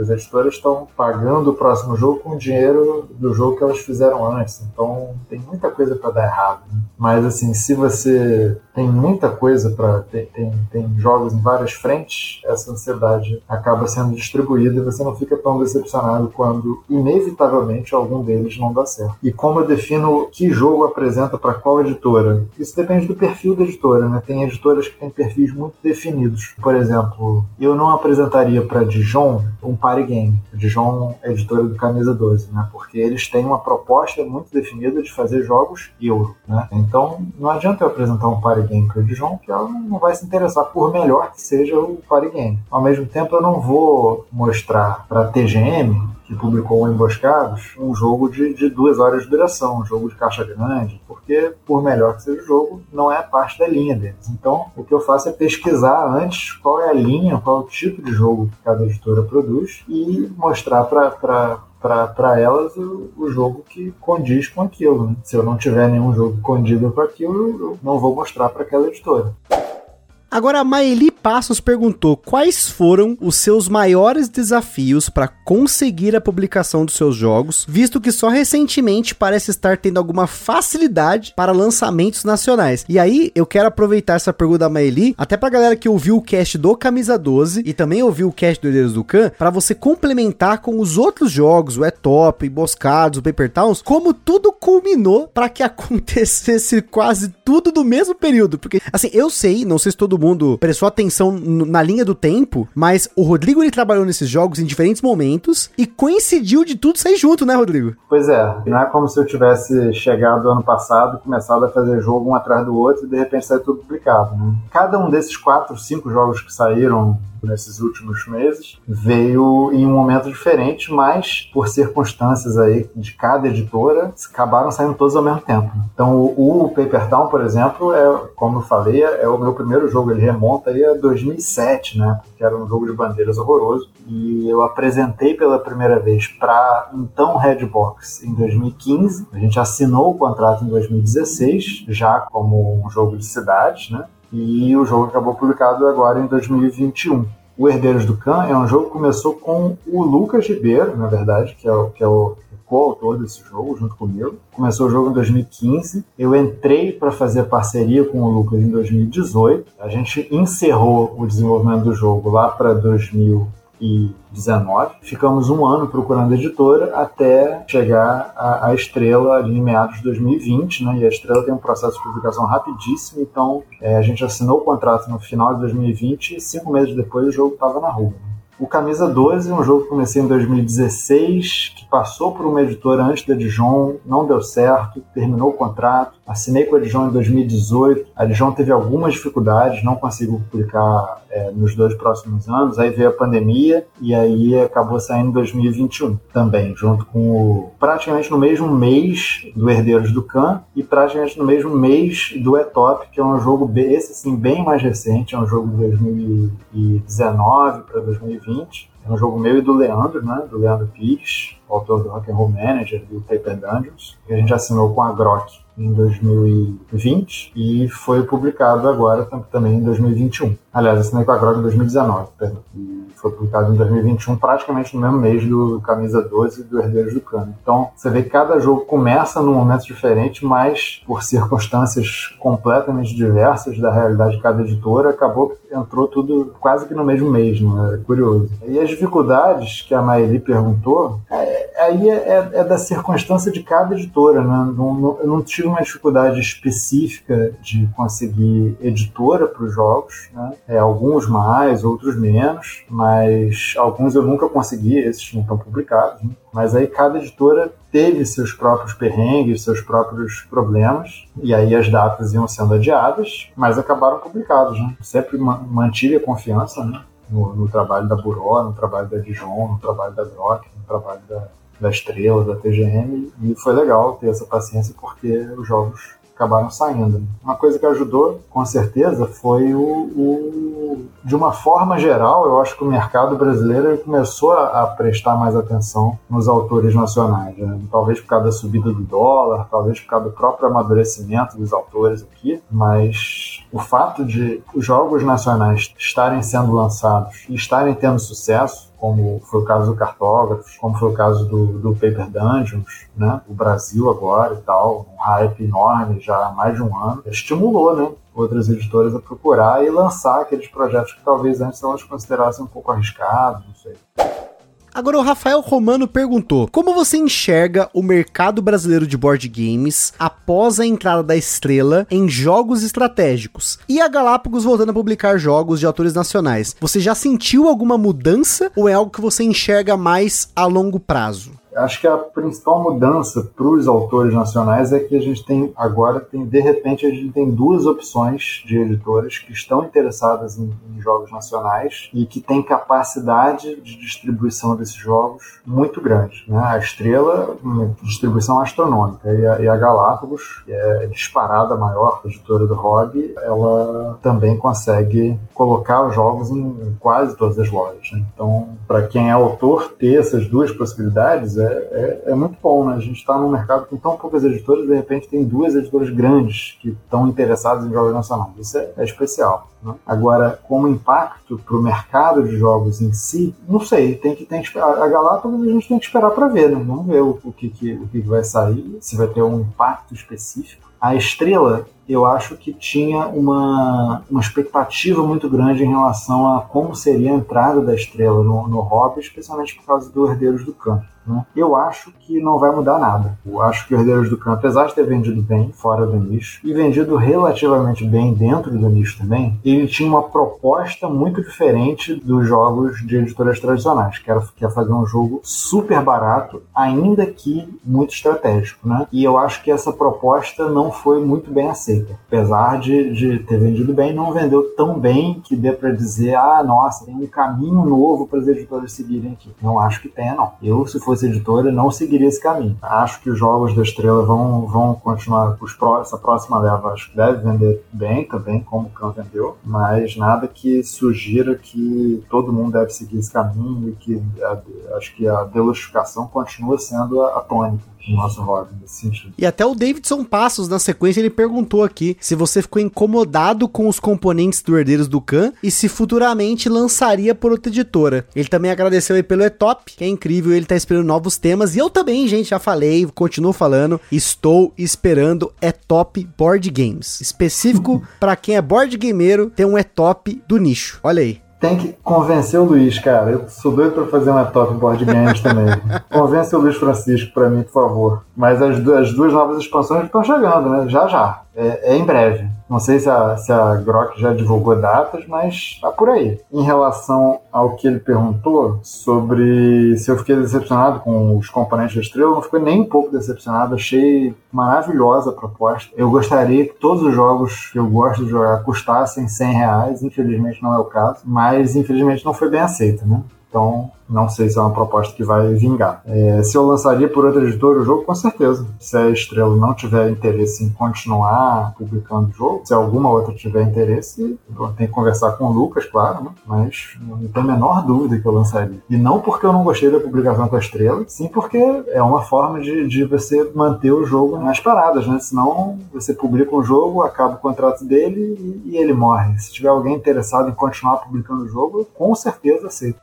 as editoras estão pagando o próximo jogo com o dinheiro do jogo que elas fizeram antes. Então tem muita coisa para dar errado. Né? Mas assim, se você tem muita coisa para tem, tem, tem, jogos em várias frentes, essa ansiedade acaba sendo distribuída e você não fica tão decepcionado quando inevitavelmente algum deles não dá certo. E como eu defino que jogo apresenta para qual editora? Isso depende do perfil da editora, né? Tem editoras que têm perfis muito definidos. Por exemplo, eu não apresentaria para Dijon um party game. O Dijon é editora do Camisa 12, né? Porque eles têm uma proposta muito definida de fazer jogos euro, né? Então não adianta eu apresentar um party game para o Dijon que ela não vai se interessar por melhor que seja o party game. Ao mesmo tempo eu não vou mostrar para a TGM que publicou Emboscados, um jogo de, de duas horas de duração, um jogo de caixa grande, porque, por melhor que seja o jogo, não é parte da linha deles. Então, o que eu faço é pesquisar antes qual é a linha, qual é o tipo de jogo que cada editora produz e mostrar para para elas o, o, jogo que condiz com aquilo. Né? Se eu não tiver nenhum jogo condido com aquilo, eu não vou mostrar para aquela editora. Agora a Maeli Passos perguntou quais foram os seus maiores desafios para conseguir a publicação dos seus jogos, visto que só recentemente parece estar tendo alguma facilidade para lançamentos nacionais. E aí eu quero aproveitar essa pergunta da Maeli, até pra galera que ouviu o cast do Camisa 12 e também ouviu o cast do Herdeiros do Khan, para você complementar com os outros jogos, o É Top, Emboscados, o Paper Towns, como tudo culminou para que acontecesse quase tudo no mesmo período. Porque, assim, eu sei, não sei se todo mundo prestou atenção na linha do tempo, mas o Rodrigo ele trabalhou nesses jogos em diferentes momentos e coincidiu de tudo sair junto, né, Rodrigo? Pois é, não é como se eu tivesse chegado ano passado, começado a fazer jogo um atrás do outro e de repente sair tudo publicado, né? Cada um desses quatro, cinco jogos que saíram nesses últimos meses, veio em um momento diferente, mas por circunstâncias aí de cada editora, acabaram saindo todos ao mesmo tempo. Então o, Paper Town, por exemplo, é, como eu falei, é o meu primeiro jogo, ele remonta aí a 2007, né? Porque era um jogo de bandeiras horroroso. E eu apresentei pela primeira vez para então Redbox em 2015. A gente assinou o contrato em 2016, já como um jogo de cidades, né? E o jogo acabou publicado agora em 2021. O Herdeiros do Khan é um jogo que começou com o Lucas Ribeiro, na verdade, que é o, que é o coautor desse jogo, junto comigo. Começou o jogo em 2015. Eu entrei para fazer parceria com o Lucas em 2018. A gente encerrou o desenvolvimento do jogo lá para 2000 2019. Ficamos um ano procurando editora até chegar à, Estrela ali em meados de 2020, né? E a Estrela tem um processo de publicação rapidíssimo, então é, a gente assinou o contrato no final de 2020 e cinco meses depois o jogo estava na rua. O Camisa 12 é um jogo que comecei em 2016, que passou por uma editora antes da Dijon, não deu certo, terminou o contrato. Assinei com a Dijon em 2018. A Dijon teve algumas dificuldades, não conseguiu publicar é, nos dois próximos anos. Aí veio a pandemia e aí acabou saindo em 2021 também, junto com o, praticamente no mesmo mês do Herdeiros do Khan e praticamente no mesmo mês do Etop, que é um jogo esse sim bem mais recente, é um jogo de 2019 para 2020. É um jogo meu e do Leandro, né? Do Leandro Pires, autor do Rock and Roll Manager do Paper Dungeons, que a gente assinou com a Grok em 2020 e foi publicado agora também em 2021. Aliás, assinei com a Grog em 2019, perdão. E foi publicado em 2021, praticamente no mesmo mês do Camisa 12 e do Herdeiros do Cano. Então, você vê que cada jogo começa num momento diferente, mas por circunstâncias completamente diversas da realidade de cada editora, acabou que entrou tudo quase que no mesmo mês, né? É curioso. E as dificuldades que a Maeli perguntou, é, aí é, é, é, da circunstância de cada editora, né? Não, não, eu não tive uma dificuldade específica de conseguir editora para os jogos, né? É, alguns mais, outros menos, mas alguns eu nunca consegui, esses não estão publicados. Né? Mas aí cada editora teve seus próprios perrengues, seus próprios problemas, e aí as datas iam sendo adiadas, mas acabaram publicados. Né? Sempre mantive a confiança né? no, no, trabalho da Buró, no trabalho da Dijon, no trabalho da Grok, no trabalho da, da Estrela, da TGM, e foi legal ter essa paciência porque os jogos acabaram saindo. Uma coisa que ajudou, com certeza, foi o, o, de uma forma geral, eu acho que o mercado brasileiro começou a, a prestar mais atenção nos autores nacionais. Né? Talvez por causa da subida do dólar, talvez por causa do próprio amadurecimento dos autores aqui, mas o fato de os jogos nacionais estarem sendo lançados e estarem tendo sucesso como foi o caso do Cartógrafos, como foi o caso do, do Paper Dungeons, né? O Brasil agora e tal, um hype enorme já há mais de um ano, estimulou, né? Outras editoras a procurar e lançar aqueles projetos que talvez antes elas considerassem um pouco arriscados, não sei. Agora o Rafael Romano perguntou: Como você enxerga o mercado brasileiro de board games após a entrada da Estrela em jogos estratégicos e a Galápagos voltando a publicar jogos de autores nacionais? Você já sentiu alguma mudança ou é algo que você enxerga mais a longo prazo? Acho que a principal mudança para os autores nacionais é que a gente tem agora, tem, de repente, a gente tem duas opções de editoras que estão interessadas em, em jogos nacionais e que têm capacidade de distribuição desses jogos muito grande. Né? A Estrela, distribuição astronômica, e a, e a Galápagos, que é disparada maior editora do hobby, ela também consegue colocar os jogos em, em quase todas as lojas. Né? Então, para quem é autor, ter essas duas possibilidades é é, é, é, muito bom, né? A gente está num mercado com tão poucas editoras, de repente tem duas editoras grandes que estão interessadas em jogos nacionais. Isso é, é especial. Né? Agora, como impacto para o mercado de jogos em si, não sei. Tem que, tem que a Galápagos a gente tem que esperar para ver, né? Vamos ver o, o, que, que, o que vai sair, se vai ter um impacto específico. A Estrela, eu acho que tinha uma, uma expectativa muito grande em relação a como seria a entrada da Estrela no, no hobby, especialmente por causa do Herdeiros do Campo. Né? Eu acho que não vai mudar nada. Eu acho que o Herdeiros do Campo, apesar de ter vendido bem fora do nicho e vendido relativamente bem dentro do nicho também, ele tinha uma proposta muito diferente dos jogos de editoras tradicionais, que era, que era fazer um jogo super barato, ainda que muito estratégico. Né? E eu acho que essa proposta não foi muito bem aceita. Apesar de, de ter vendido bem, não vendeu tão bem que dê para dizer, ah, nossa, tem um caminho novo para as editoras seguirem aqui. Não acho que tenha, não. Eu, se fosse editora, não seguiria esse caminho. Acho que os jogos da Estrela vão, vão continuar, os pró essa próxima leva acho que deve vender bem também, como o Khan vendeu, mas nada que sugira que todo mundo deve seguir esse caminho e que a, acho que a deluxificação continua sendo a, a tônica E até o Davidson Passos, na sequência, ele perguntou aqui se você ficou incomodado com os componentes do Herdeiros do Khan e se futuramente lançaria por outra editora. Ele também agradeceu aí pelo Etop, que é incrível, ele tá esperando novos temas. E eu também, gente, já falei, continuo falando, estou esperando Etop Board Games. Específico para quem é board gameiro, tem um Etop do nicho. Olha aí tem que convencer o Luiz, cara. Eu sou doido pra fazer uma top board games também. Convence o Luiz Francisco pra mim, por favor. Mas as, as duas novas expansões estão chegando, né? Já já. É, é, em breve. Não sei se a, se a Grok já divulgou datas, mas tá por aí. Em relação ao que ele perguntou sobre se eu fiquei decepcionado com os componentes da estrela, não fiquei nem um pouco decepcionado. Achei maravilhosa a proposta. Eu gostaria que todos os jogos que eu gosto de jogar custassem 100 reais. Infelizmente não é o caso, mas infelizmente não foi bem aceito, né? Então, não sei se é uma proposta que vai vingar. É, se eu lançaria por outra editora o jogo, com certeza. Se a Estrela não tiver interesse em continuar publicando o jogo, se alguma outra tiver interesse, tenho que conversar com o Lucas, claro, né? mas não tem a menor dúvida que eu lançaria. E não porque eu não gostei da publicação com a Estrela, sim porque é uma forma de, de você manter o jogo nas paradas, né? Senão você publica um jogo, acaba o contrato dele e, e ele morre. Se tiver alguém interessado em continuar publicando o jogo, com certeza aceito.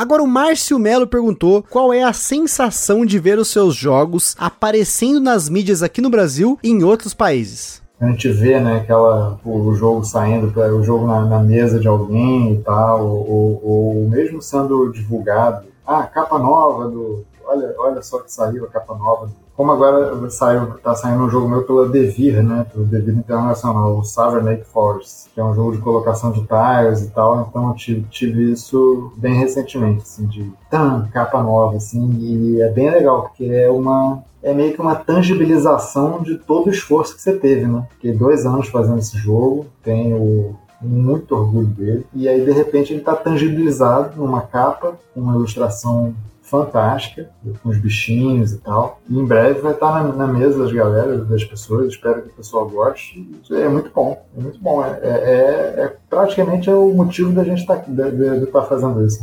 Agora o Márcio Melo perguntou qual é a sensação de ver os seus jogos aparecendo nas mídias aqui no Brasil e em outros países. A gente vê, né, aquela, o jogo saindo, o jogo na, na mesa de alguém e tal, ou, ou, mesmo sendo divulgado. Ah, capa nova do. Olha, olha só que saiu a capa nova do como agora saiu, tá saindo um jogo meu pela Devir, né? Pelo Devir Internacional, o Cybernetic Force, que é um jogo de colocação de tiles e tal, então eu tive, tive isso bem recentemente, assim, de tan, capa nova, assim, e é bem legal, porque é uma é meio que uma tangibilização de todo o esforço que você teve, né? Fiquei dois anos fazendo esse jogo, tenho muito orgulho dele, e aí de repente ele está tangibilizado numa capa, uma ilustração fantástica, com os bichinhos e tal. E em breve vai estar na, na mesa das galera, das pessoas, espero que o pessoal goste. É muito bom, é muito bom. É, é, é praticamente é o motivo da gente estar tá, de, de, de tá fazendo isso.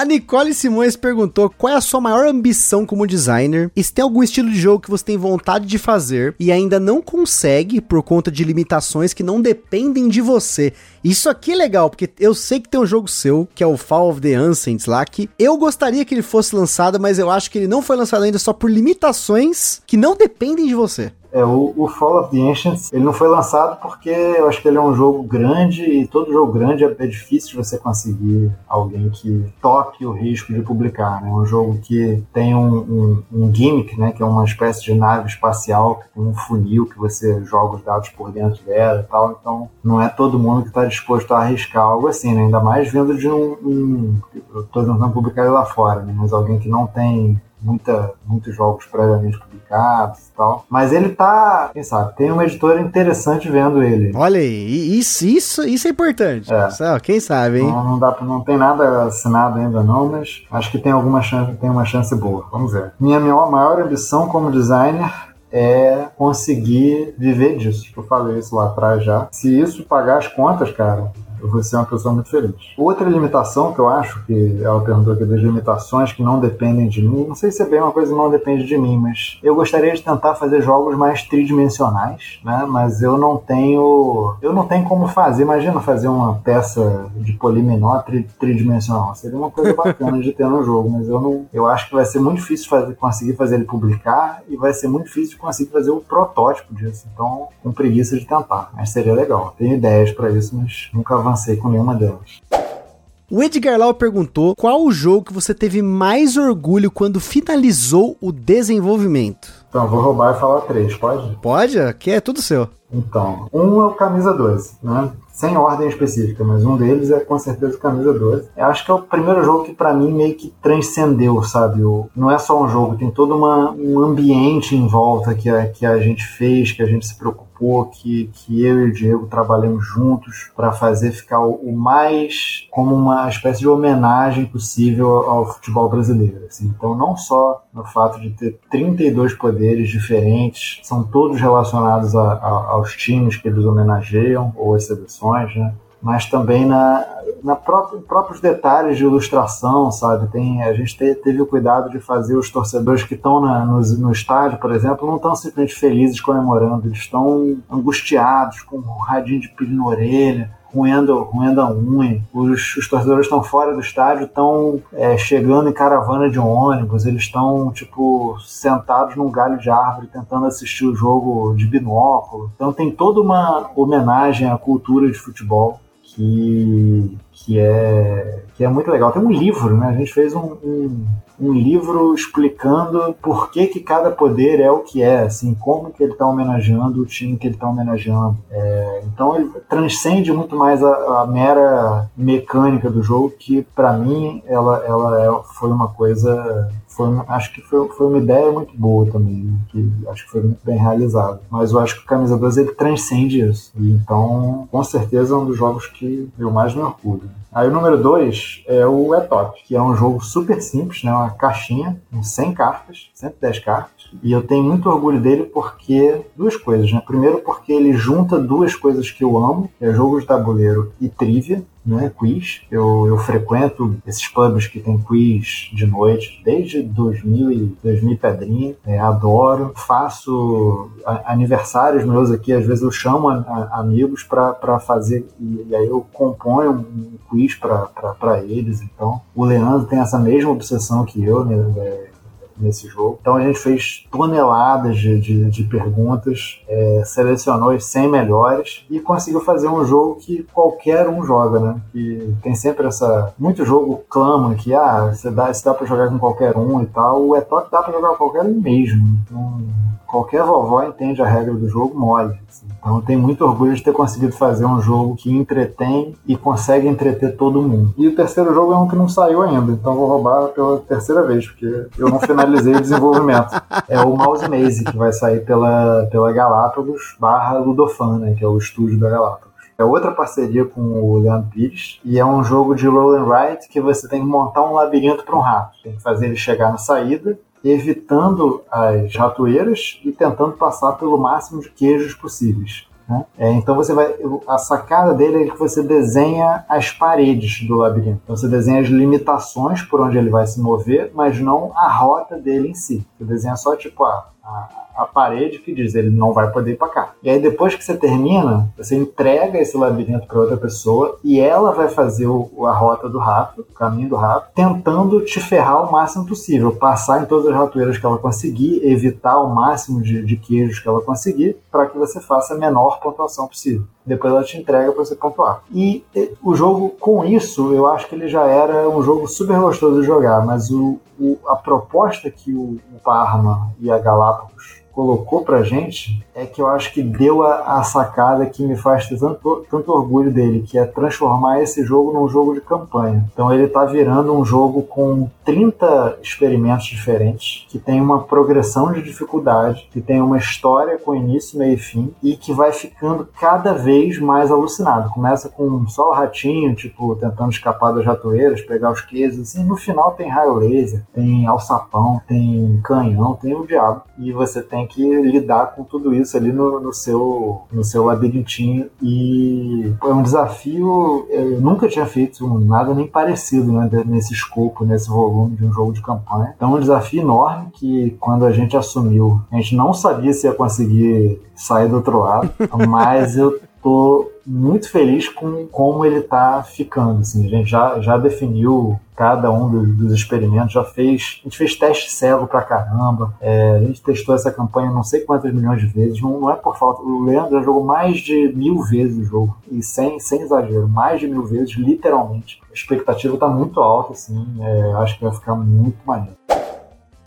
A Nicole Simões perguntou qual é a sua maior ambição como designer e se tem algum estilo de jogo que você tem vontade de fazer e ainda não consegue por conta de limitações que não dependem de você. Isso aqui é legal, porque eu sei que tem um jogo seu, que é o Fall of the Ancients lá, que eu gostaria que ele fosse lançado, mas eu acho que ele não foi lançado ainda só por limitações que não dependem de você. É, o, o, Fall of the Ancients, ele não foi lançado porque eu acho que ele é um jogo grande e todo jogo grande é, é difícil você conseguir alguém que toque o risco de publicar, né? É um jogo que tem um, um, um, gimmick, né? Que é uma espécie de nave espacial, que tem um funil que você joga os dados por dentro dela e tal, então não é todo mundo que está disposto a arriscar algo assim, né? Ainda mais vindo de um... um eu tô tentando publicar ele lá fora, né? Mas alguém que não tem muita, muitos jogos previamente publicados e tal. Mas ele tá, quem sabe, tem uma editora interessante vendo ele. Olha aí, isso, isso, isso é importante. É. Quem sabe, hein? Não, não, dá, não tem nada assinado ainda não, mas acho que tem alguma chance, tem uma chance boa. Vamos ver. Minha maior ambição como designer é conseguir viver disso. Eu falei isso lá atrás já. Se isso pagar as contas, cara, vou ser uma pessoa muito feliz. Outra limitação que eu acho, que ela perguntou aqui das limitações que não dependem de mim, não sei se é bem uma coisa que não depende de mim, mas eu gostaria de tentar fazer jogos mais tridimensionais, né? Mas eu não tenho, eu não tenho como fazer. Imagina fazer uma peça de polimenor tri, tridimensional, seria uma coisa bacana de ter no jogo, mas eu não, eu acho que vai ser muito difícil fazer, conseguir fazer ele publicar e vai ser muito difícil conseguir fazer o protótipo disso. Então, com preguiça de tentar, mas seria legal. Tenho ideias para isso, mas nunca avancei avancei com nenhuma delas. O Edgar Lau perguntou qual o jogo que você teve mais orgulho quando finalizou o desenvolvimento. Então, vou roubar e falar três, pode? Pode, aqui é tudo seu. Então, um é o Camisa 12, né? Sem ordem específica, mas um deles é com certeza o Camisa 12. Eu acho que é o primeiro jogo que para mim meio que transcendeu, sabe? O, não é só um jogo, tem todo uma, um ambiente em volta que a, que a gente fez, que a gente se preocupou que, que eu e o Diego trabalhamos juntos para fazer ficar o, o, mais como uma espécie de homenagem possível ao futebol brasileiro. Assim. Então, não só no fato de ter 32 poderes diferentes, são todos relacionados a, a, aos times que eles homenageiam ou às seleções, né? Mas também na, na próprio, próprios detalhes de ilustração, sabe? Tem, a gente te, teve o cuidado de fazer os torcedores que estão no, no estádio, por exemplo, não estão simplesmente felizes comemorando, eles estão angustiados, com um radinho de pilha na orelha, roendo, roendo a unha. Os, os torcedores estão fora do estádio, estão é, chegando em caravana de ônibus, eles estão, tipo, sentados num galho de árvore tentando assistir o jogo de binóculo. Então tem toda uma homenagem à cultura de futebol que, que, é, que é muito legal. Tem um livro, né? A gente fez um, um, um livro explicando por que, que cada poder é o que é, assim, como que ele está homenageando o time que ele está homenageando. É, então ele transcende muito mais a, a, mera mecânica do jogo, que para mim ela, ela é, foi uma coisa foi, acho que foi, foi uma ideia muito boa também, né? que acho que foi muito bem realizado. Mas eu acho que o Camisa 12 ele transcende isso. E então, com certeza, é um dos jogos que eu mais me orgulho. Aí o número 2 é o Etop, que é um jogo super simples, né? uma caixinha com 100 cartas, 110 cartas. E eu tenho muito orgulho dele porque duas coisas, né? Primeiro porque ele junta duas coisas que eu amo, que é jogo de tabuleiro e trivia né, quiz. Eu, eu frequento esses pubs que tem quiz de noite desde 2000 e 2000 pedrinha. É, adoro. Faço aniversários meus aqui, às vezes eu chamo a, a, amigos para fazer e, e, aí eu componho um quiz para eles. Então, o Leandro tem essa mesma obsessão que eu, né? É, nesse jogo. Então a gente fez toneladas de, de, de perguntas, é, selecionou as 100 melhores e conseguiu fazer um jogo que qualquer um joga, né? Que tem sempre essa. Muito jogo clama que ah, você dá, você dá pra jogar com qualquer um e tal. O Etok dá pra jogar com qualquer um mesmo. Então qualquer vovó entende a regra do jogo mole. Assim. Então tenho muito orgulho de ter conseguido fazer um jogo que entretém e consegue entreter todo mundo. E o terceiro jogo é um que não saiu ainda, então vou roubar pela terceira vez, porque eu não finalizei o desenvolvimento. É o Mouse Maze, que vai sair pela, pela Galápagos barra Ludofan, né, que é o estúdio da Galápagos. É outra parceria com o Leandro Pires e é um jogo de roll and write que você tem que montar um labirinto para um rato. Tem que fazer ele chegar na saída evitando as ratoeiras e tentando passar pelo máximo de queijos possíveis. Né? É, então você vai. A sacada dele é que você desenha as paredes do labirinto. Então você desenha as limitações por onde ele vai se mover, mas não a rota dele em si. Você desenha só tipo, ah, a, a parede que diz ele não vai poder ir para cá. E aí depois que você termina, você entrega esse labirinto para outra pessoa e ela vai fazer o, a rota do rato, o caminho do rato, tentando te ferrar o máximo possível, passar em todas as ratoeiras que ela conseguir, evitar o máximo de, de queijos que ela conseguir, para que você faça a menor pontuação possível. Depois ela te entrega para você pontuar. E, e o jogo, com isso, eu acho que ele já era um jogo super gostoso de jogar, mas o, o a proposta que o, o Parma e a Galápagos Barros. Colocou pra gente é que eu acho que deu a, a, sacada que me faz ter tanto, tanto orgulho dele, que é transformar esse jogo num jogo de campanha. Então ele tá virando um jogo com 30 experimentos diferentes, que tem uma progressão de dificuldade, que tem uma história com início, meio e fim, e que vai ficando cada vez mais alucinado. Começa com só o ratinho, tipo, tentando escapar das ratoeiras, pegar os queijos, assim, no final tem raio laser, tem alçapão, tem canhão, tem o diabo. E você tem que lidar com tudo isso ali no, no, seu, no seu labirintinho. E é um desafio. Eu nunca tinha feito nada nem parecido né, nesse escopo, nesse volume de um jogo de campanha. Então, é um desafio enorme que, quando a gente assumiu, a gente não sabia se ia conseguir sair do outro lado, mas eu tô muito feliz com como ele tá ficando. Assim, a gente já, já definiu cada um dos, dos, experimentos, já fez. A gente fez teste cego pra caramba. É, a gente testou essa campanha não sei quantas milhões de vezes. Não, não, é por falta. O Leandro já jogou mais de mil vezes o jogo. E sem, sem exagero, mais de mil vezes, literalmente. A expectativa tá muito alta, assim. É, acho que vai ficar muito maneiro.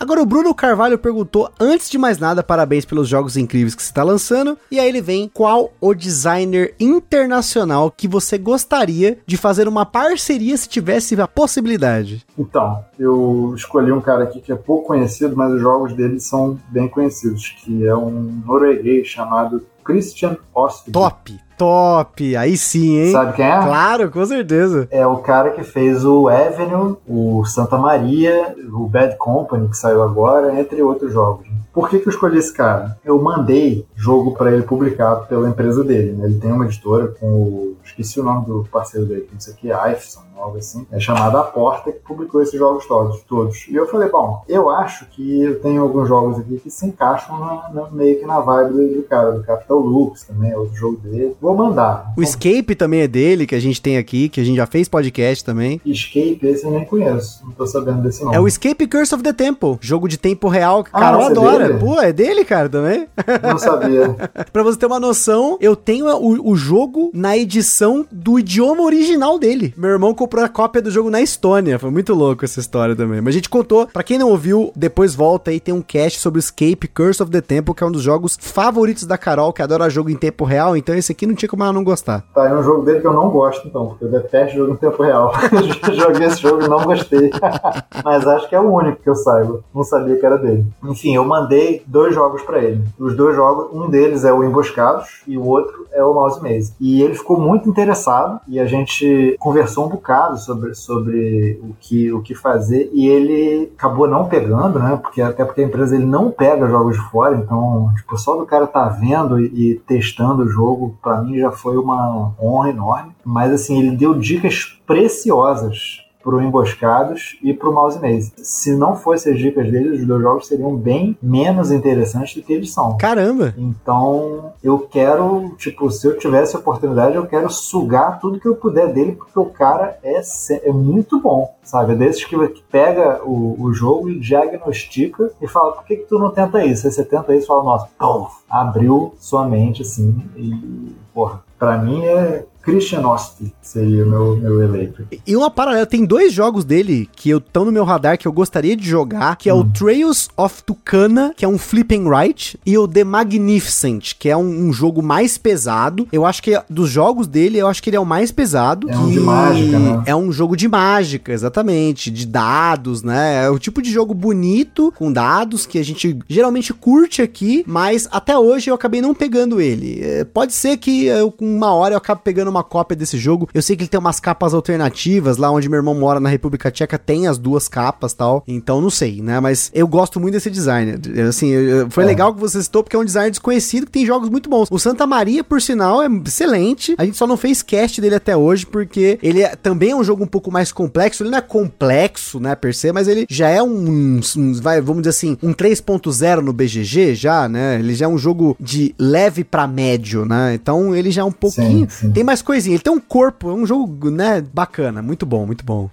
Agora o Bruno Carvalho perguntou, antes de mais nada, parabéns pelos jogos incríveis que você está lançando. E aí ele vem, qual o designer internacional que você gostaria de fazer uma parceria se tivesse a possibilidade? Então, eu escolhi um cara aqui que é pouco conhecido, mas os jogos dele são bem conhecidos, que é um norueguês chamado Christian Ostby. Top! Top! Aí sim, hein? Sabe quem é? Claro, com certeza. É o cara que fez o Avenue, o Santa Maria, o Bad Company, que saiu agora, entre outros jogos. Por que, que eu escolhi esse cara? Eu mandei jogo para ele publicado pela empresa dele. Né? Ele tem uma editora com o. Esqueci o nome do parceiro dele, não sei o que, Ifson, algo assim. É chamada A Porta, que publicou esses jogos todos, todos. E eu falei, bom, eu acho que eu tenho alguns jogos aqui que se encaixam na, na, meio que na vibe do, do cara, do Capital Lux também, é outro jogo dele. Vou mandar. O Escape também é dele, que a gente tem aqui, que a gente já fez podcast também. Escape, esse eu nem conheço. Não tô sabendo desse nome. É o Escape Curse of the Temple, jogo de tempo real que ah, Carol adora. Dele? Pô, é dele, cara, também? Não sabia. pra você ter uma noção, eu tenho o, o jogo na edição do idioma original dele. Meu irmão comprou a cópia do jogo na Estônia. Foi muito louco essa história também. Mas a gente contou, para quem não ouviu, depois volta aí, tem um cast sobre o Escape Curse of the Temple, que é um dos jogos favoritos da Carol, que adora jogo em tempo real. Então esse aqui não tinha como ela não gostar. Tá, é um jogo dele que eu não gosto, então, porque eu detesto jogo em tempo real. Joguei esse jogo e não gostei. Mas acho que é o único que eu saiba. Não sabia que era dele. Enfim, eu mandei dois jogos para ele. Os dois jogos, um deles é o Emboscados e o outro é o Mouse Maze. E ele ficou muito interessado e a gente conversou um bocado sobre, sobre o, que, o que fazer e ele acabou não pegando, né? Porque, até porque a empresa ele não pega jogos de fora, então tipo, só do cara tá vendo e, e testando o jogo, para mim já foi uma honra enorme. Mas assim, ele deu dicas preciosas pro Emboscados e pro Mouse Maze. Se não fossem as dicas dele, os dois jogos seriam bem menos interessantes do que eles são. Caramba! Então, eu quero, tipo, se eu tivesse a oportunidade, eu quero sugar tudo que eu puder dele, porque o cara é, é muito bom, sabe? É desses que pega o, o jogo e diagnostica e fala, por que, que tu não tenta isso? Aí você tenta isso e fala, nossa, pum, abriu sua mente, assim, e, porra, pra mim é Christian Osti seria o meu, meu eleito. E uma paralela, tem dois jogos dele que estão no meu radar que eu gostaria de jogar, que é hum. o Trails of Tucana, que é um flip and right, e o The Magnificent, que é um, um, jogo mais pesado. Eu acho que dos jogos dele, eu acho que ele é o mais pesado. É um de mágica, né? É um jogo de mágica, exatamente, de dados, né? É o tipo de jogo bonito, com dados, que a gente geralmente curte aqui, mas até hoje eu acabei não pegando ele. É, pode ser que eu, com uma hora eu acabo pegando uma cópia desse jogo. Eu sei que ele tem umas capas alternativas, lá onde meu irmão mora na República Tcheca tem as duas capas tal. Então não sei, né? Mas eu gosto muito desse design. Assim, foi é. legal que você citou, porque é um design desconhecido que tem jogos muito bons. O Santa Maria, por sinal, é excelente. A gente só não fez cast dele até hoje, porque ele é, também é um jogo um pouco mais complexo. Ele não é complexo, né, per se, mas ele já é um, um vai, vamos dizer assim, um 3.0 no BGG já, né? Ele já é um jogo de leve para médio, né? Então ele já é um pouquinho, sim, sim. tem mais coisinha. Ele tem um corpo, é um jogo, né, bacana, muito bom, muito bom.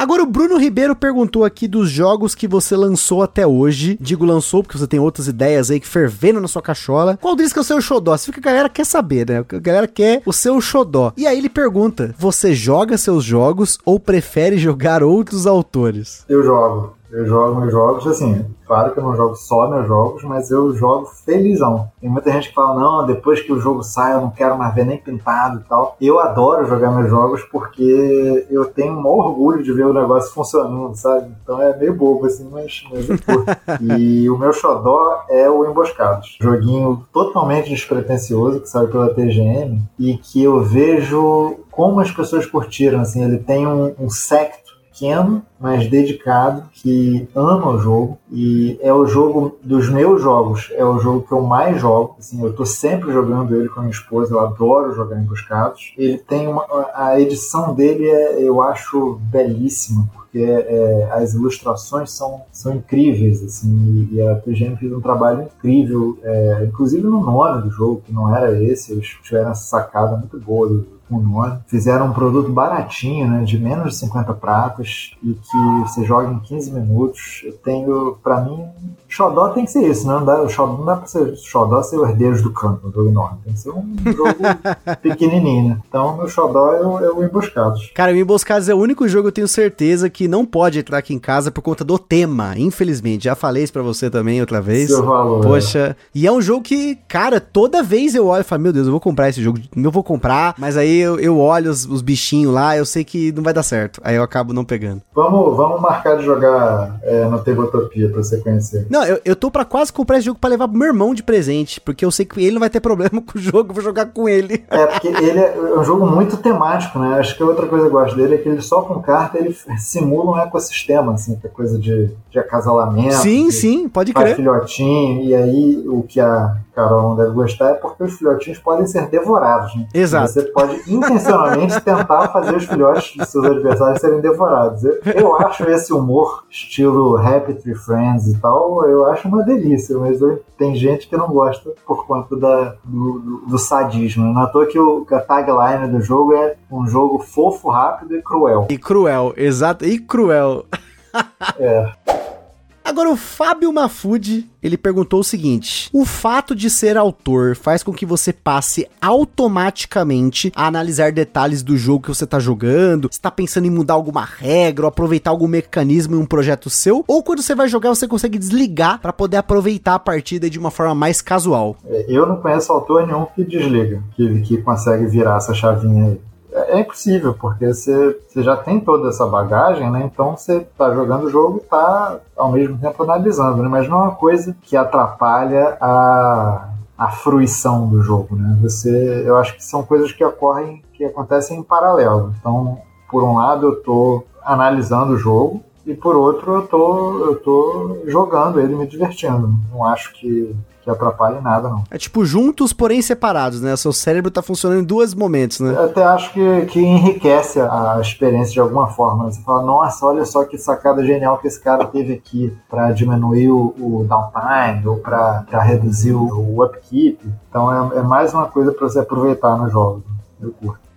Agora o Bruno Ribeiro perguntou aqui dos jogos que você lançou até hoje. Digo lançou porque você tem outras ideias aí que fervendo na sua cachola. Qual deles que é o seu xodó? Isso que a galera quer saber, né? A galera quer o seu xodó. E aí ele pergunta: você joga seus jogos ou prefere jogar outros autores? Eu jogo. Eu jogo meus jogos, assim, claro que eu não jogo só meus jogos, mas eu jogo felizão. Tem muita gente que fala, não, depois que o jogo sai eu não quero mais ver nem pintado e tal. Eu adoro jogar meus jogos porque eu tenho um orgulho de ver o negócio funcionando, sabe? Então é meio bobo assim, mas, mas eu e o meu xodó é o Emboscados. Joguinho totalmente despretensioso que saiu pela TGM e que eu vejo como as pessoas curtiram, assim, ele tem um, um secto pequeno, mas dedicado, que ama o jogo e é o jogo dos meus jogos, é o jogo que eu mais jogo. Assim, eu estou sempre jogando ele com a minha esposa, eu adoro jogar Emboscados. Ele tem uma, a edição dele é, eu acho belíssima, porque é, as ilustrações são, são incríveis, assim, e a TGM fez um trabalho incrível, é, inclusive no nome do jogo, que não era esse, eles tiveram essa sacada muito boa do, com nome. Fizeram um produto baratinho, né, de menos de 50 pratas e que você joga em 15 minutos. Eu tenho, para mim, Xodó tem que ser isso, né? Não dá, o Xodó não dá pra ser Xodó ser o Herdeiros do Campo, um jogo enorme. Tem que ser um jogo pequenininho, né? Então, meu Xodó é o, é o Emboscados. Cara, o Emboscados é o único jogo eu tenho certeza que não pode entrar aqui em casa por conta do tema, infelizmente. Já falei isso pra você também outra vez. Seu valor. Poxa, e é um jogo que, cara, toda vez eu olho e falo, meu Deus, eu vou comprar esse jogo, eu vou comprar, mas aí eu, eu olho os, os, bichinhos lá, eu sei que não vai dar certo. Aí eu acabo não pegando. Vamos, vamos marcar de jogar é, no Tabletopia pra você conhecer. Não, eu, eu tô pra quase comprar esse jogo pra levar pro meu irmão de presente, porque eu sei que ele não vai ter problema com o jogo, eu vou jogar com ele. É, porque ele é, é um jogo muito temático, né? Acho que a outra coisa que eu gosto dele é que ele só com carta ele simula um ecossistema, assim, que é coisa de, de acasalamento. Sim, sim, pode crer. filhotinho, e aí o que a Carol não deve gostar é porque os filhotinhos podem ser devorados. Né? Exato. Você pode intencionalmente tentar fazer os filhotes de seus adversários serem devorados. Eu, eu acho esse humor, estilo Happy Tree Friends e tal, eu acho uma delícia, mas eu, tem gente que não gosta por conta da, do, do, do sadismo. Não é à toa que, o, que a tagline do jogo é um jogo fofo, rápido e cruel. E cruel, exato, e cruel. é. Agora, o Fábio Mafude, ele perguntou o seguinte: O fato de ser autor faz com que você passe automaticamente a analisar detalhes do jogo que você tá jogando? Você tá pensando em mudar alguma regra ou aproveitar algum mecanismo em um projeto seu? Ou quando você vai jogar, você consegue desligar para poder aproveitar a partida de uma forma mais casual? É, eu não conheço autor nenhum que desliga, que, que consegue virar essa chavinha aí é impossível, porque você, você já tem toda essa bagagem, né? Então você está jogando o jogo e está ao mesmo tempo analisando, né? Mas não é uma coisa que atrapalha a, a fruição do jogo, né? Você, eu acho que são coisas que ocorrem, que acontecem em paralelo. Então, por um lado, eu estou analisando o jogo e por outro, eu tô, eu tô jogando ele, me divertindo. Não acho que que atrapalhe nada, não. É tipo juntos, porém separados, né? O seu cérebro tá funcionando em dois momentos, né? Eu até acho que, que enriquece a experiência de alguma forma. Né? Você fala, nossa, olha só que sacada genial que esse cara teve aqui para diminuir o, o, downtime ou para reduzir o, o, upkeep. Então é, é mais uma coisa para você aproveitar no jogo. Eu curto.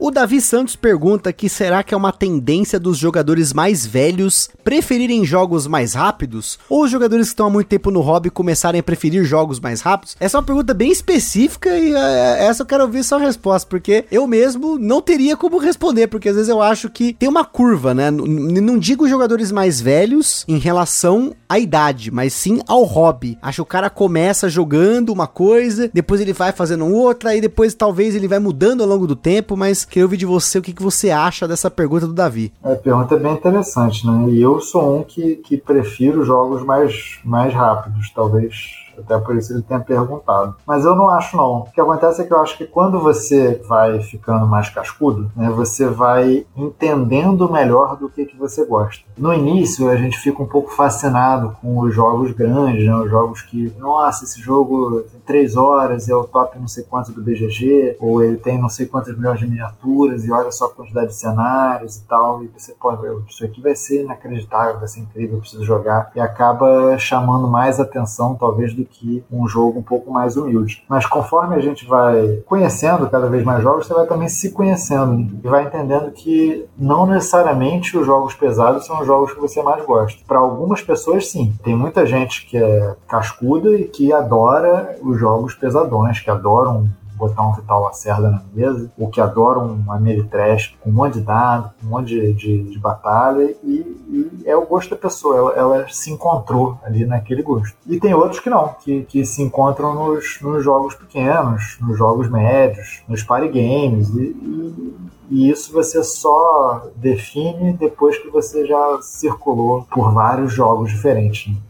O Davi Santos pergunta que será que é uma tendência dos jogadores mais velhos preferirem jogos mais rápidos? Ou os jogadores que estão há muito tempo no hobby começarem a preferir jogos mais rápidos? Essa é uma pergunta bem específica e é, essa eu quero ouvir sua resposta, porque eu mesmo não teria como responder, porque às vezes eu acho que tem uma curva, né? Não digo jogadores mais velhos em relação à idade, mas sim ao hobby. Acho que o cara começa jogando uma coisa, depois ele vai fazendo outra, e depois talvez ele vai mudando ao longo do tempo, mas Queria ouvir de você o que, que você acha dessa pergunta do Davi. É, a pergunta é bem interessante, né? E eu sou um que, que prefiro jogos mais, mais rápidos, talvez Até por isso ele tenha perguntado. Mas eu não acho não. O que acontece é que eu acho que quando você vai ficando mais cascudo, né, você vai entendendo melhor do que, que você gosta. No início a gente fica um pouco fascinado com os jogos grandes, né, os jogos que, nossa, esse jogo tem três horas, é o top não sei quanto do BGG, ou ele tem não sei quantas milhões de miniaturas e olha só a quantidade de cenários e tal, e você pode, isso aqui vai ser inacreditável, vai ser incrível, eu preciso jogar, e acaba chamando mais atenção, talvez, do que um jogo um pouco mais humilde. Mas conforme a gente vai conhecendo cada vez mais jogos, você vai também se conhecendo e vai entendendo que não necessariamente os jogos pesados são os jogos que você mais gosta. Para algumas pessoas, sim. Tem muita gente que é cascuda e que adora os jogos pesadões, que adoram botar um Vital Lacerda na mesa, ou que adoram um Ameritrash com um monte de dado, com um monte de, de, de batalha, e, e, é o gosto da pessoa, ela, ela, se encontrou ali naquele gosto. E tem outros que não, que, que se encontram nos, nos jogos pequenos, nos jogos médios, nos party games, e, e, e isso você só define depois que você já circulou por vários jogos diferentes. Né?